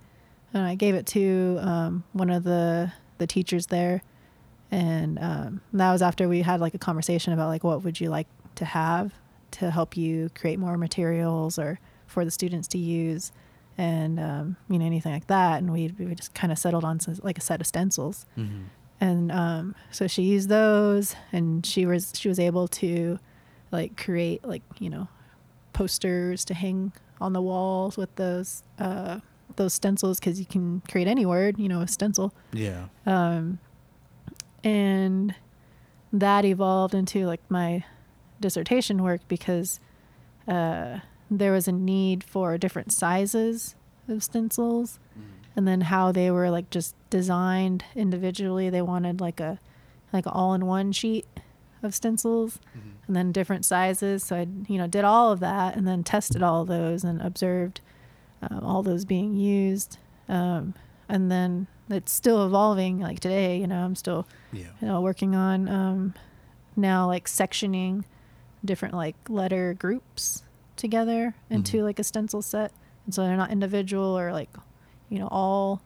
and i gave it to um, one of the the teachers there and um, that was after we had like a conversation about like what would you like to have to help you create more materials or for the students to use and um, you know anything like that and we, we just kind of settled on some, like a set of stencils Mhm. and um, so she used those and she was she was able to like create like you know posters to hang on the walls with those uh, those stencils because you can create any word you know a stencil yeah. um, and that evolved into like my dissertation work because uh, there was a need for different sizes of stencils and then how they were like just designed individually. They wanted like a like all-in-one sheet of stencils and then different sizes. So i you know did all of that and then tested all of those and observed um, all those being used. Um, and then it's still evolving like today you know i'm still Yeah. you know working on um, now like sectioning different like letter groups together into like a stencil set. And so they're not individual or like you know all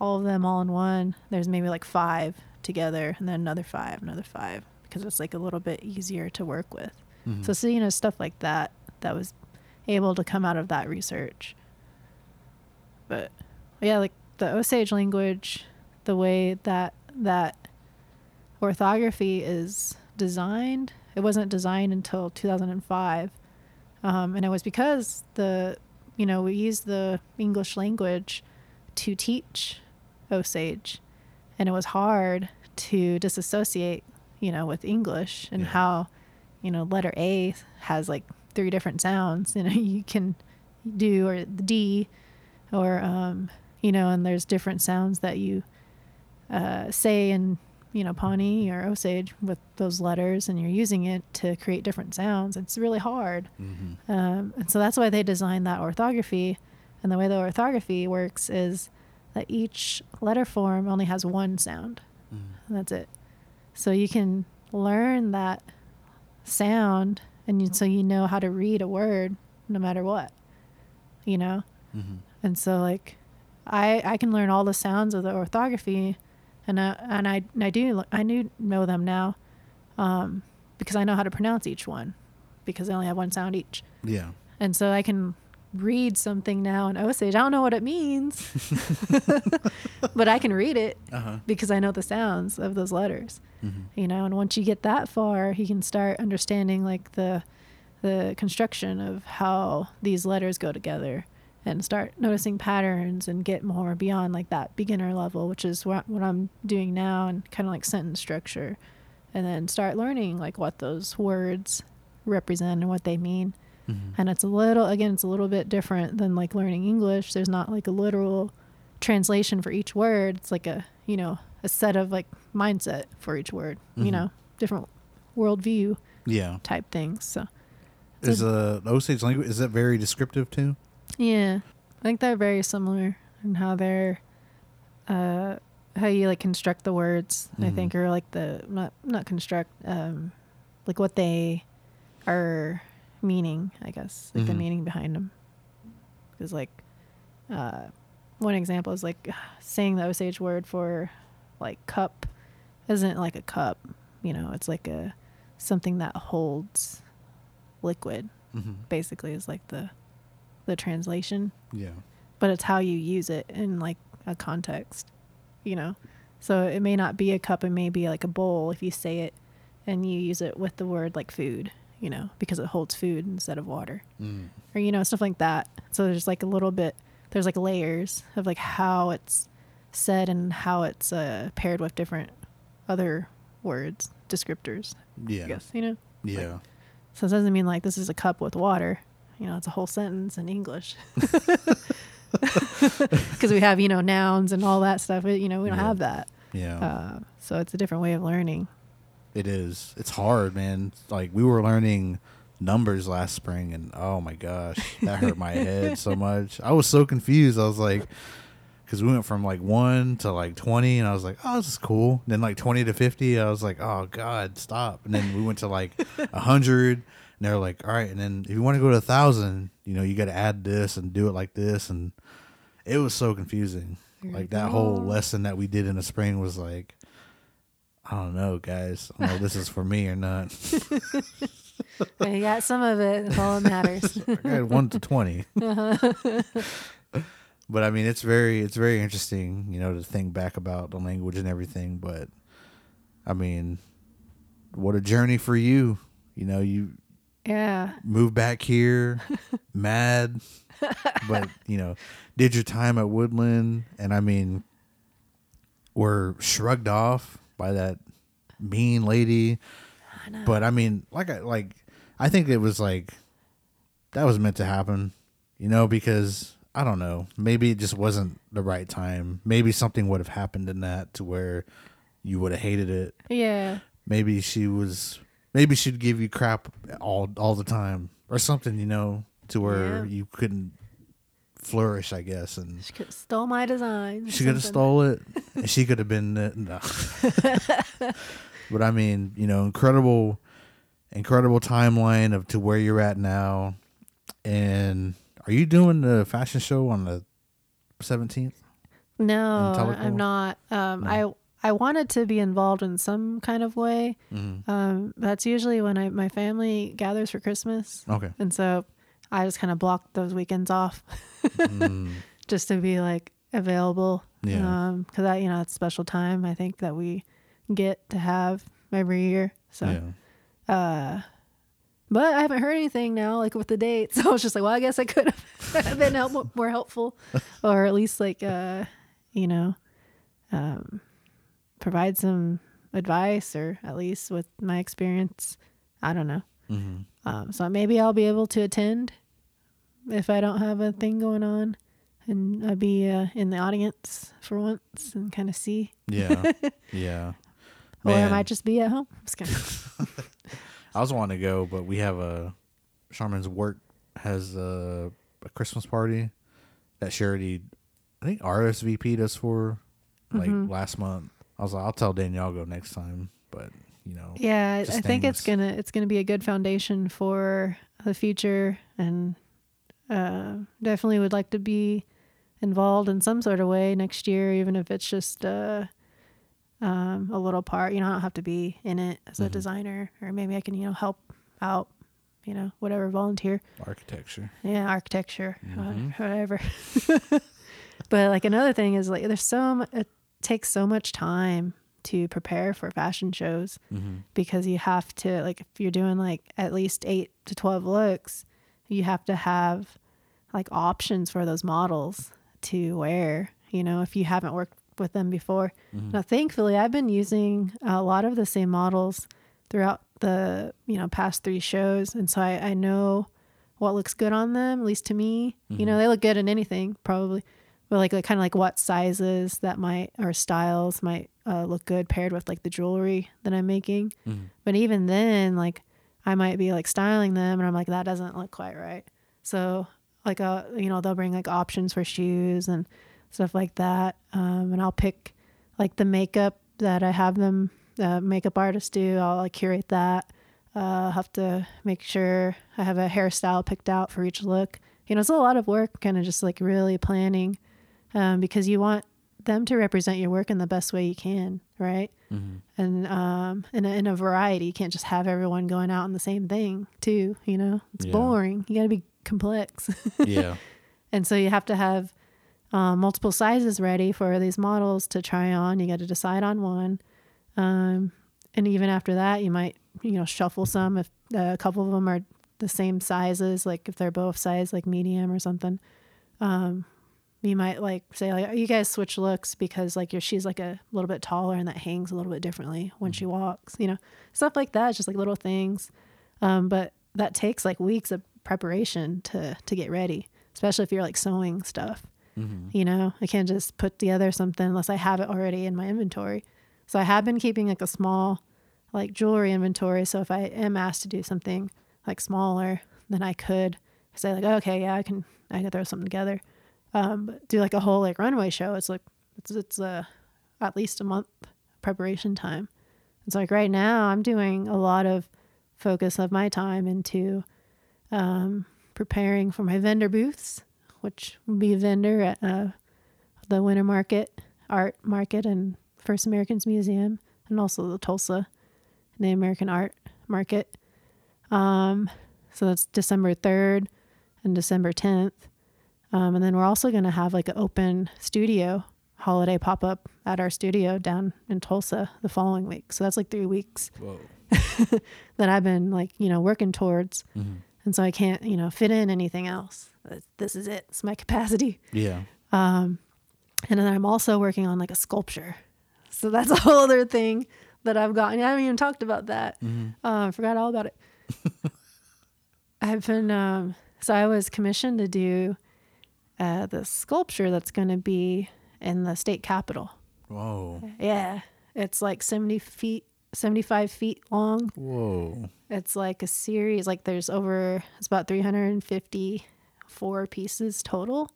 all of them all in one. There's maybe like five together and then another five another five because it's like a little bit easier to work with. Mhm. so so you know stuff like that that was able to come out of that research. But yeah like the osage language the way that that orthography is designed it wasn't designed until 2005 um, and it was because the you know we used the english language to teach osage and it was hard to disassociate you know with english and Yeah. how you know letter a has like three different sounds you know you can do or the d or um, you know and there's different sounds that you uh, say in you know Pawnee or Osage with those letters, and you're using it to create different sounds. It's really hard, Mhm. um, and so that's why they designed that orthography. And the way the orthography works is that each letter form only has one sound. Mhm. And that's it. So you can learn that sound, and you, so you know how to read a word no matter what. You know. Mhm. And so like I I can learn all the sounds of the orthography and I, and I I do I do know them now um, because I know how to pronounce each one because they only have one sound each. Yeah. And so I can read something now in Osage. I don't know what it means. but I can read it Uh huh. because I know the sounds of those letters Mhm. you know and once you get that far you can start understanding like the the construction of how these letters go together and start noticing patterns and get more beyond like that beginner level which is what, what i'm doing now and kind of like sentence structure and then start learning like what those words represent and what they mean Mhm. and it's a little again it's a little bit different than like learning english there's not like a literal translation for each word it's like a you know a set of like mindset for each word Mhm. you know different worldview Yeah. type things so Is uh, the Osage language is that very descriptive too? Yeah i think they're very similar in how they're uh how you like construct the words i Mhm. think or like the not not construct um like what they are meaning i guess like the Mhm. meaning behind them because like uh one example is like saying the osage word for like cup isn't like a cup you know it's like a something that holds liquid Mm-hmm. basically is like the the translation Yeah. but it's how you use it in like a context you know so it may not be a cup it may be like a bowl if you say it and you use it with the word like food you know because it holds food instead of water Mm. or you know stuff like that so there's like a little bit there's like layers of like how it's said and how it's uh, paired with different other words, descriptors. Yeah. I guess you know. Yeah. So it doesn't mean like this is a cup with water. You know, it's a whole sentence in English. Because we have you know nouns and all that stuff. You know, we don't Yeah. have that. yeah. Uh, so it's a different way of learning. It is. It's hard, man. Like we were learning numbers last spring, and oh my gosh, that hurt my head so much. I was so confused. I was like, because we went from like one to like twenty, and I was like, oh, this is cool. Then like twenty to fifty, I was like, oh god, stop. And then we went to like a hundred, and they're like, all right. And then if you want to go to a thousand, you know, you got to add this and do it like this, and it was so confusing. Like that whole lesson that we did in the spring was like. I don't know, guys. I don't know if this is for me or not. But you got some of it. That's all that matters. I got one to 20 but I mean, it's very, it's very interesting, you know, to think back about the language and everything. But I mean, what a journey for you. You know, you yeah. moved back here, mad, but you know, did your time at Woodland, and I mean, were shrugged off by that mean lady. I. But I mean, like I like I think it was like that was meant to happen, you know, because I don't know, maybe it just wasn't the right time. Maybe something would have happened in that to where you would have hated it. yeah. Maybe she was maybe she'd give you crap all all the time or something, you know, to where Yeah. you couldn't flourish, I guess, and She could have stole my design. she could have stole it, and she could have been the, no. but I mean, you know, incredible, incredible timeline of to where you're at now. And are you doing the fashion show on the seventeenth? No. I'm not. Um, No. I I wanted to be involved in some kind of way. Mm-hmm. Um, that's usually when I my family gathers for Christmas, Okay. and so I just kind of blocked those weekends off Mm, just to be like available. Yeah. Um, because that you know it's a special time I think that we get to have every year. So, yeah. uh, but I haven't heard anything now, like with the dates. So I was just like, well, I guess I could have been help- more helpful, or at least like, uh, you know, um, provide some advice, or at least with my experience. I don't know. hmm Um, so maybe I'll be able to attend if I don't have a thing going on, and I'll be uh, in the audience for once and kind of see. Yeah. yeah. Or I might just be at home. I was wanting to go, but we have a Charmin's work has a, a Christmas party that Charity, I think RSVP'd us for like Mm-hmm. last month. I was like, I'll tell Danielle go next time, but you know, Yeah, I- think it's gonna it's gonna be a good foundation for the future, and uh, definitely would like to be involved in some sort of way next year, even if it's just uh, um, a little part. You know, I don't have to be in it as a Mhm. designer, or maybe I can you know help out. You know, whatever, volunteer. architecture. Yeah, architecture, Mhm. whatever. but like another thing is like there's so mu- it takes so much time to prepare for fashion shows Mm-hmm. because you have to like if you're doing like at least 8 to 12 looks, you have to have like options for those models to wear, you know, if you haven't worked with them before. Now thankfully, I've been using a lot of the same models throughout the, you know, past 3 shows and so I I know what looks good on them, at least to me. You know, they look good in anything probably. But like, like kind of like what sizes that might or styles might uh, look good paired with like the jewelry that I'm making. But even then, like I might be like styling them and I'm like, that doesn't look quite right. So like uh you know, they'll bring like options for shoes and stuff like that. Um and I'll pick like the makeup that I have them uh, makeup artists do. I'll like curate that. Uh, I'll have to make sure I have a hairstyle picked out for each look. You know, it's a lot of work, kind of just like really planning, um, because you want them to represent your work in the best way you can, right? Mm-hmm. And um, in a, in a variety, you can't just have everyone going out in the same thing, too. You know, it's Yeah. boring. You got to be complex. Yeah. And so you have to have um, multiple sizes ready for these models to try on. You got to decide on one. Um, and even after that, you might, you know, shuffle some if uh, a couple of them are the same sizes, like if they're both size, like medium or something. Um, you might like say like "Oh, you guys switch looks because like your she's like a little bit taller and that hangs a little bit differently when she walks you know? Stuff like that just like little things. Um, but that takes like weeks of preparation to to get ready especially if you're like sewing stuff you know? I can't just put together something unless i have it already in my inventory. So i have been keeping like a small like jewelry inventory. So if i am asked to do something like smaller then i could say like okay yeah i can i can throw something together um do like a whole like runway show it's like it's it's uh at least a month preparation time. It's like right now i'm doing a lot of focus of my time into um preparing for my vendor booths which will be a vendor at uh, the winter market art market and first americans museum and also the tulsa native american art market. Um so that's december 3rd and december 10th um, and then we're also going to have like an open studio holiday pop up at our studio down in Tulsa the following week. So that's like three weeks that I've been like, you know, working towards. Mm-hmm. And so I can't, you know, fit in anything else. This is it. It's my capacity. Yeah. And then I'm also working on like a sculpture. So that's a whole other thing that I've gotten. I haven't even talked about that. Uh, I forgot all about it. I've been, um, so I was commissioned to do uh, the sculpture that's going to be in the state capitol. Whoa. Yeah. It's like 70 feet, 75 feet long. Whoa. It's like a series, like there's over, it's about 354 pieces total.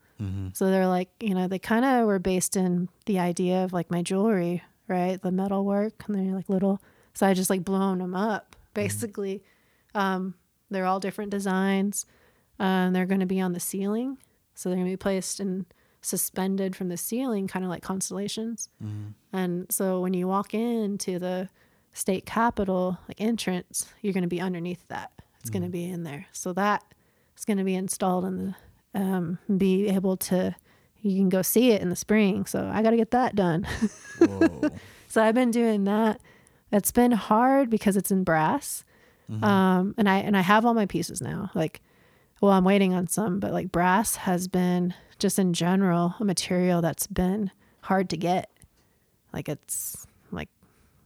So they're like, you know, they kind of were based in the idea of like my jewelry, right? The metal work, and they're like little. So I just like blown them up, basically. Um, they're all different designs. Uh, and they're going to be on the ceiling. So they're going to be placed and suspended from the ceiling, kind of like constellations. And so when you walk into the state capitol like entrance, you're going to be underneath that. It's going to be in there. So that is going to be installed in the um, be able to you can go see it in the spring. So I got to get that done. So I've been doing that. It's been hard because it's in brass. Um, and I and I have all my pieces now. Like, well, I'm waiting on some, but like brass has been just in general a material that's been hard to get. Like it's like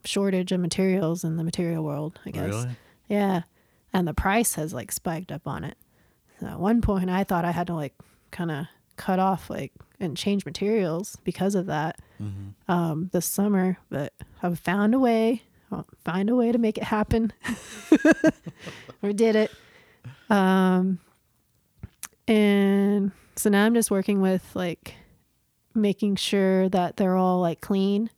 shortage of materials in the material world, I guess. Really? Yeah. And the price has like spiked up on it. So at one point I thought I had to like kind of cut off like and change materials because of that um, this summer, but I've found a way, I'll find a way to make it happen. we did it. Um, and so now I'm just working with like making sure that they're all like clean.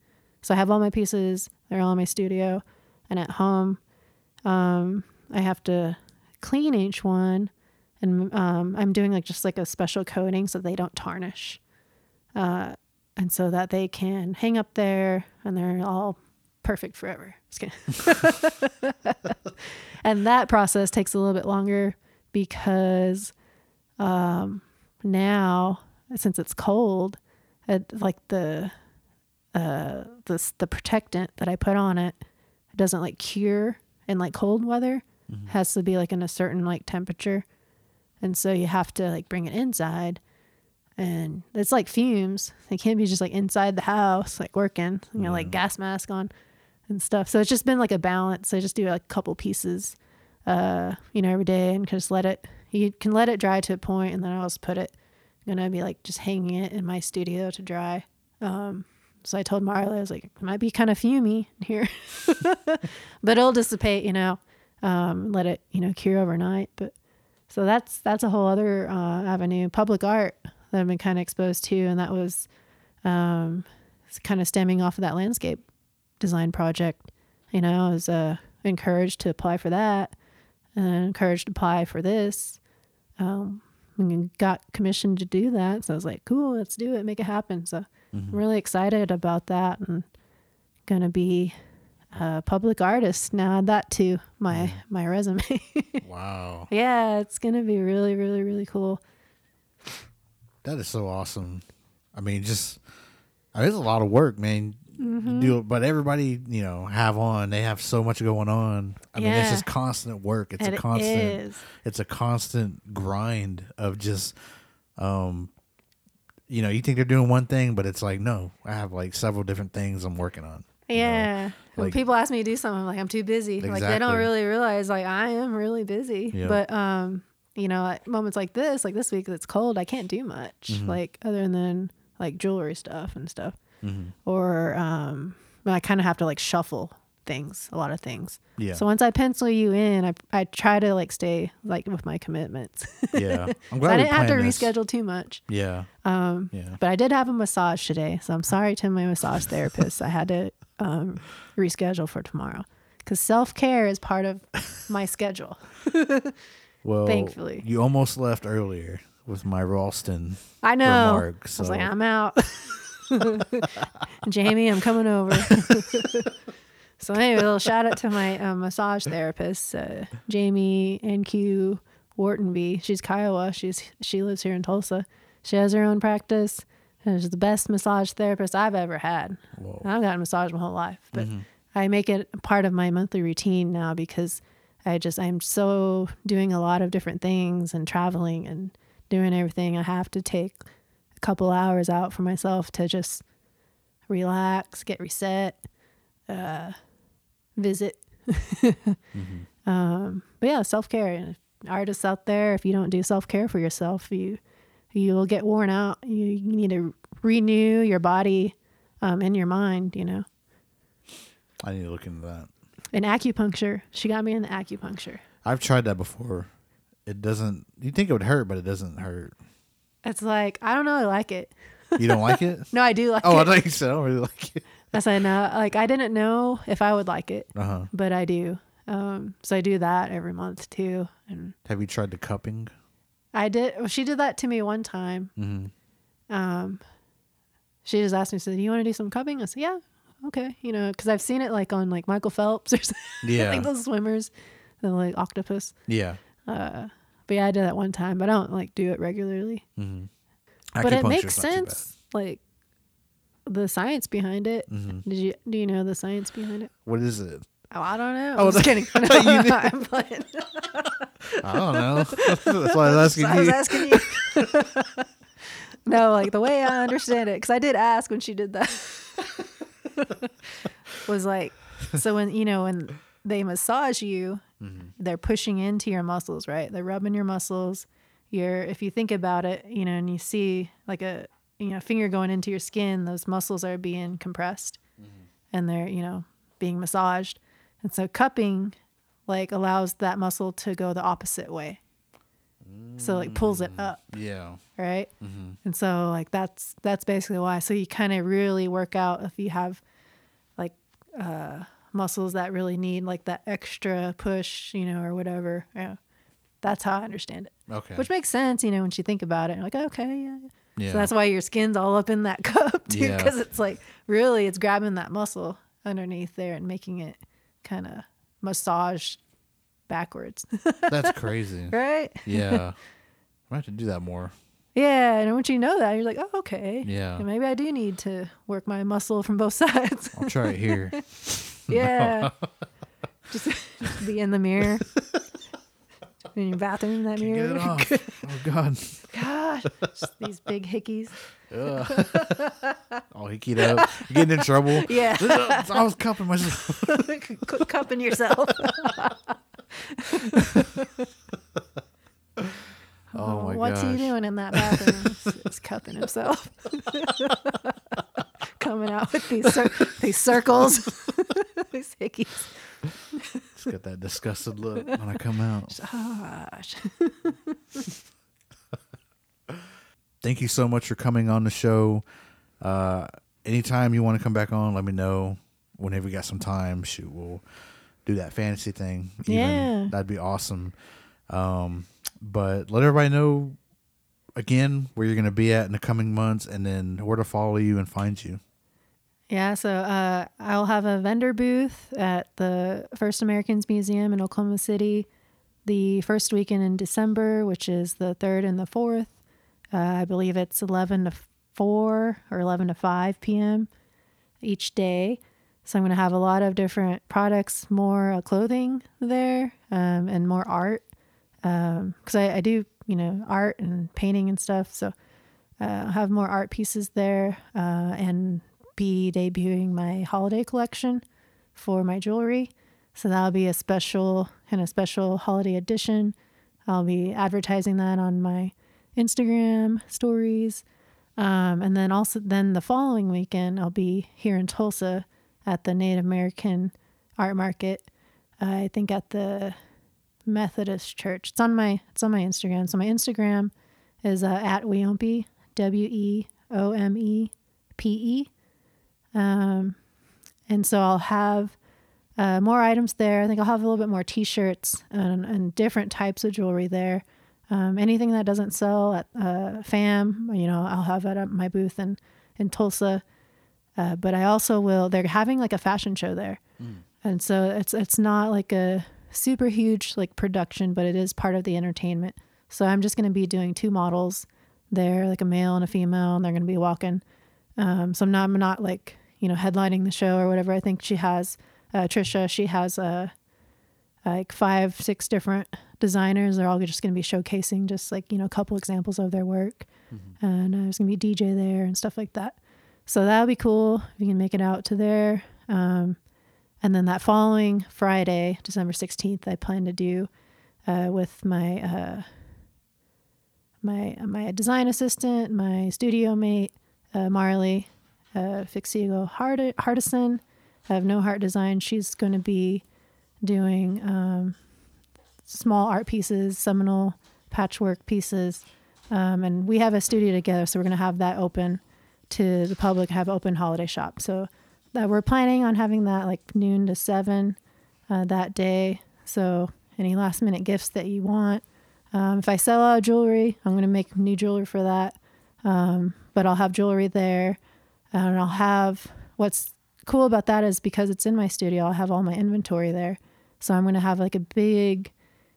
So I have all my pieces, they're all in my studio and at home. Um, I have to clean each one and um, I'm doing like just like a special coating so they don't tarnish. Uh, and so that they can hang up there and they're all perfect forever. And that process takes a little bit longer because um, now since it's cold, it, like the uh, the the protectant that I put on it doesn't like cure in like cold weather. Has to be like in a certain like temperature, and so you have to like bring it inside and it's like fumes. They can't be just like inside the house, like working, you know, like gas mask on and stuff. So it's just been like a balance. I just do like a couple pieces, uh, you know, every day and just let it, you can let it dry to a point and then I'll just put it, gonna be like just hanging it in my studio to dry. Um, so I told Marla, I was like, it might be kind of fumy here, but it'll dissipate, you know, um, let it, you know, cure overnight. But so that's, that's a whole other, uh, avenue, public art that I've been kind of exposed to. And that was, um, kind of stemming off of that landscape design project. You know, I was, uh, encouraged to apply for that and encouraged to apply for this. Um, and got commissioned to do that. So I was like, cool, let's do it, make it happen. So I'm really excited about that and gonna be a public artist now. Add that to my my resume. Wow. yeah, it's gonna be really, really, really cool. That is so awesome. I mean, just I mean, it's a lot of work, man. Mm-hmm. Do it, but everybody, you know, have on. They have so much going on. I mean, it's Yeah. just constant work. It's And a constant. It's a constant grind of just, um, you know, you think they're doing one thing, but it's like, no, I have like several different things I'm working on. you know? Yeah. when people ask me to do something, I'm like, I'm too busy. Like they don't really realize like I am really busy. Yeah. But um, you know, at moments like this, like this week it's cold, I can't do much. Mm-hmm. Like other than like jewelry stuff and stuff. Mm-hmm. Or um I kind of have to like shuffle things, a lot of things. Yeah. So once I pencil you in, I I try to like stay like with my commitments. yeah. I'm So glad I we didn't have to this. reschedule too much. Yeah. Um, Yeah. but I did have a massage today, so I'm sorry to my massage therapist. I had to um, reschedule for tomorrow because self care is part of my schedule. Well, Thankfully. you almost left earlier with my Ralston. I know. Remark, I was like, so- I'm out. Jamie, I'm coming over. so anyway, a little shout out to my um, massage therapist, uh, Jamie NQ Whartonby. She's Kiowa. She's she lives here in Tulsa. She has her own practice. and She's the best massage therapist I've ever had. Whoa. I've gotten massage my whole life, but I make it part of my monthly routine now because I just I'm so doing a lot of different things and traveling and doing everything. I have to take couple hours out for myself to just relax, get reset, uh, visit. um, but yeah, self care. Artists out there, if you don't do self care for yourself, you you will get worn out. You, you need to renew your body um, and your mind. You know. I need to look into that. And acupuncture. She got me in acupuncture. I've tried that before. It doesn't. You think it would hurt, but it doesn't hurt. It's like I don't know. I like it. You don't like it? No, I do like Oh, I it. thought you said I don't really like it. I said no. Like I didn't know if I would like it, Uh huh. but I do. Um, so I do that every month too. And Have you tried the cupping? I did. Well, she did that to me one time. Mm-hmm. Um, she just asked me, "said Do you want to do some cupping?" I said, "Yeah, okay." You know, because I've seen it like on like Michael Phelps or something, Yeah. like those swimmers, the like octopus. Yeah. Uh, but yeah, I did that one time. But I don't like do it regularly. Mm-hmm. but it makes sense like the science behind it Mhm. did you do you know the science behind it What is it? oh i don't know Oh, i'm just kidding I you knew. I'm playing. I don't know. That's why I was asking I was you. asking you no like the way i understand it because i did ask when she did that was like so when you know when they massage you Mm-hmm. they're pushing into your muscles right? They're rubbing your muscles. You're if you think about it you know and you see like a you know finger going into your skin those muscles are being compressed and they're you know being massaged. And so cupping like allows that muscle to go the opposite way. So like pulls it up Yeah. right? And so like that's that's basically why. So you kind of really work out if you have like uh muscles that really need like that extra push you know or whatever yeah that's how i understand it Okay. which makes sense you know once you think about it you're like okay yeah yeah. so that's why your skin's all up in that cup too Yeah. because it's like really it's grabbing that muscle underneath there and making it kind of massage backwards That's crazy. right Yeah. I have to do that more. Yeah, and once you know that, you're like, oh, okay. Yeah. And maybe I do need to work my muscle from both sides. I'll try it here. yeah. just, just be in the mirror. in your bathroom, in that it mirror. Oh God. Gosh, just these big hickeys. All hickeyed up. Getting in trouble. Yeah. I was cupping myself. Quit cupping yourself. Oh my What's gosh. he doing in that bathroom? He's, cupping himself. Coming out with these cir- these circles, these hickeys. Just got that disgusted look when I come out. Gosh. Thank you so much for coming on the show. Uh, anytime you want to come back on, let me know. Whenever you got some time, shoot, we'll do that fantasy thing. even. Yeah. that'd be awesome. Um, but let everybody know again where you're going to be at in the coming months, and then where to follow you and find you. Yeah, so uh, I'll have a vendor booth at the First Americans Museum in Oklahoma City the first weekend in December, which is the 3rd and the 4th. Uh, I believe it's 11 to 4 or 11 to 5 p.m. each day. So I'm going to have a lot of different products, more clothing there, um, and more art. Because I, I do, you know, art and painting and stuff. So uh, I'll have more art pieces there uh, and be debuting my holiday collection for my jewelry. So that'll be a special and a special holiday edition. I'll be advertising that on my Instagram stories. Um, and then also then the following weekend I'll be here in Tulsa at the Native American art market. I think at the Methodist Church. It's on my it's on my Instagram. So my Instagram is uh, at Weomepe W E O M E P E. Um, and so I'll have uh, more items there. I think I'll have a little bit more T-shirts and, and different types of jewelry there. Um, anything that doesn't sell at uh, FAM, you know, I'll have it at my booth in in Tulsa. Uh, but I also will. They're having like a fashion show there, mm. and so it's it's not like a super huge like production, but it is part of the entertainment. So I'm just going to be doing two models there, like a male and a female, and they're going to be walking. Um, so I'm not I'm not like you know headlining the show or whatever. I think she has uh, Trisha. She has a uh, like five six different designers. They're all just going to be showcasing just like you know a couple examples of their work, mm-hmm. and uh, there's going to be DJ there and stuff like that. So that'll be cool if you can make it out to there. Um, and then that following Friday, December 16th, I plan to do uh, with my uh, my my design assistant, my studio mate, uh, Marley uh, Fixigo Hard- Hardison of No Heart Design. She's going to be doing um, small art pieces, Seminole patchwork pieces. Um, and we have a studio together, so we're going to have that open to the public, have open holiday shop. So that we're planning on having that like noon to seven uh, that day. So any last minute gifts that you want. Um, if I sell out jewelry, I'm going to make new jewelry for that. Um, but I'll have jewelry there, and I'll have what's cool about that is because it's in my studio, I'll have all my inventory there. So I'm going to have like a big,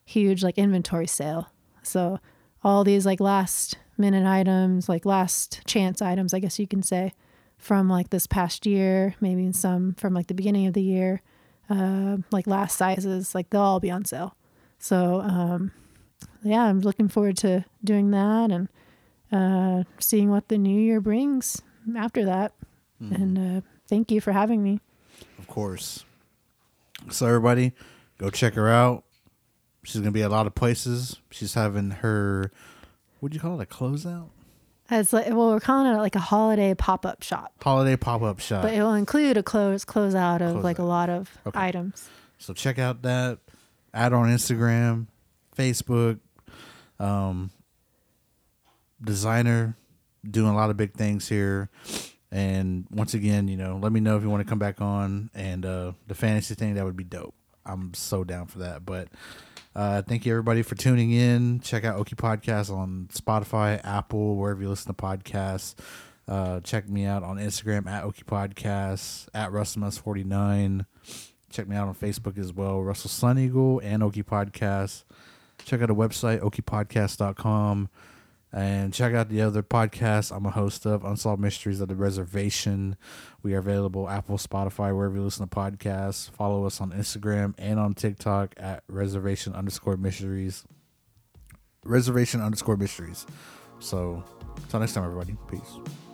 huge like inventory sale. So all these like last minute items, like last chance items, I guess you can say, from like this past year, maybe some from like the beginning of the year, uh, like last sizes, like they'll all be on sale. So um, yeah, I'm looking forward to doing that and uh, seeing what the new year brings after that. Mm. And uh, thank you for having me. Of course. So everybody, go check her out. She's gonna be at a lot of places. She's having her, what do you call it, a closeout? As like, well, we're calling it like a holiday pop up shop. Holiday pop up shop. But it will include a close closeout of close like out. a lot of okay. items. So check out that. Add on Instagram, Facebook. Um, designer doing a lot of big things here. And once again, you know, let me know if you want to come back on and uh, the fantasy thing. That would be dope. I'm so down for that. But uh, thank you everybody for tuning in. Check out Okie Podcast on Spotify, Apple, wherever you listen to podcasts. Uh, check me out on Instagram at Okie Podcasts at RussellMus49. Check me out on Facebook as well, Russell Sun Eagle and Okie Podcast. Check out the website, okiepodcast.com. And check out the other podcasts I'm a host of, Unsolved Mysteries of the Reservation. We are available Apple, Spotify, wherever you listen to podcasts. Follow us on Instagram and on TikTok at reservation underscore mysteries. Reservation underscore mysteries. So, until next time, everybody. Peace.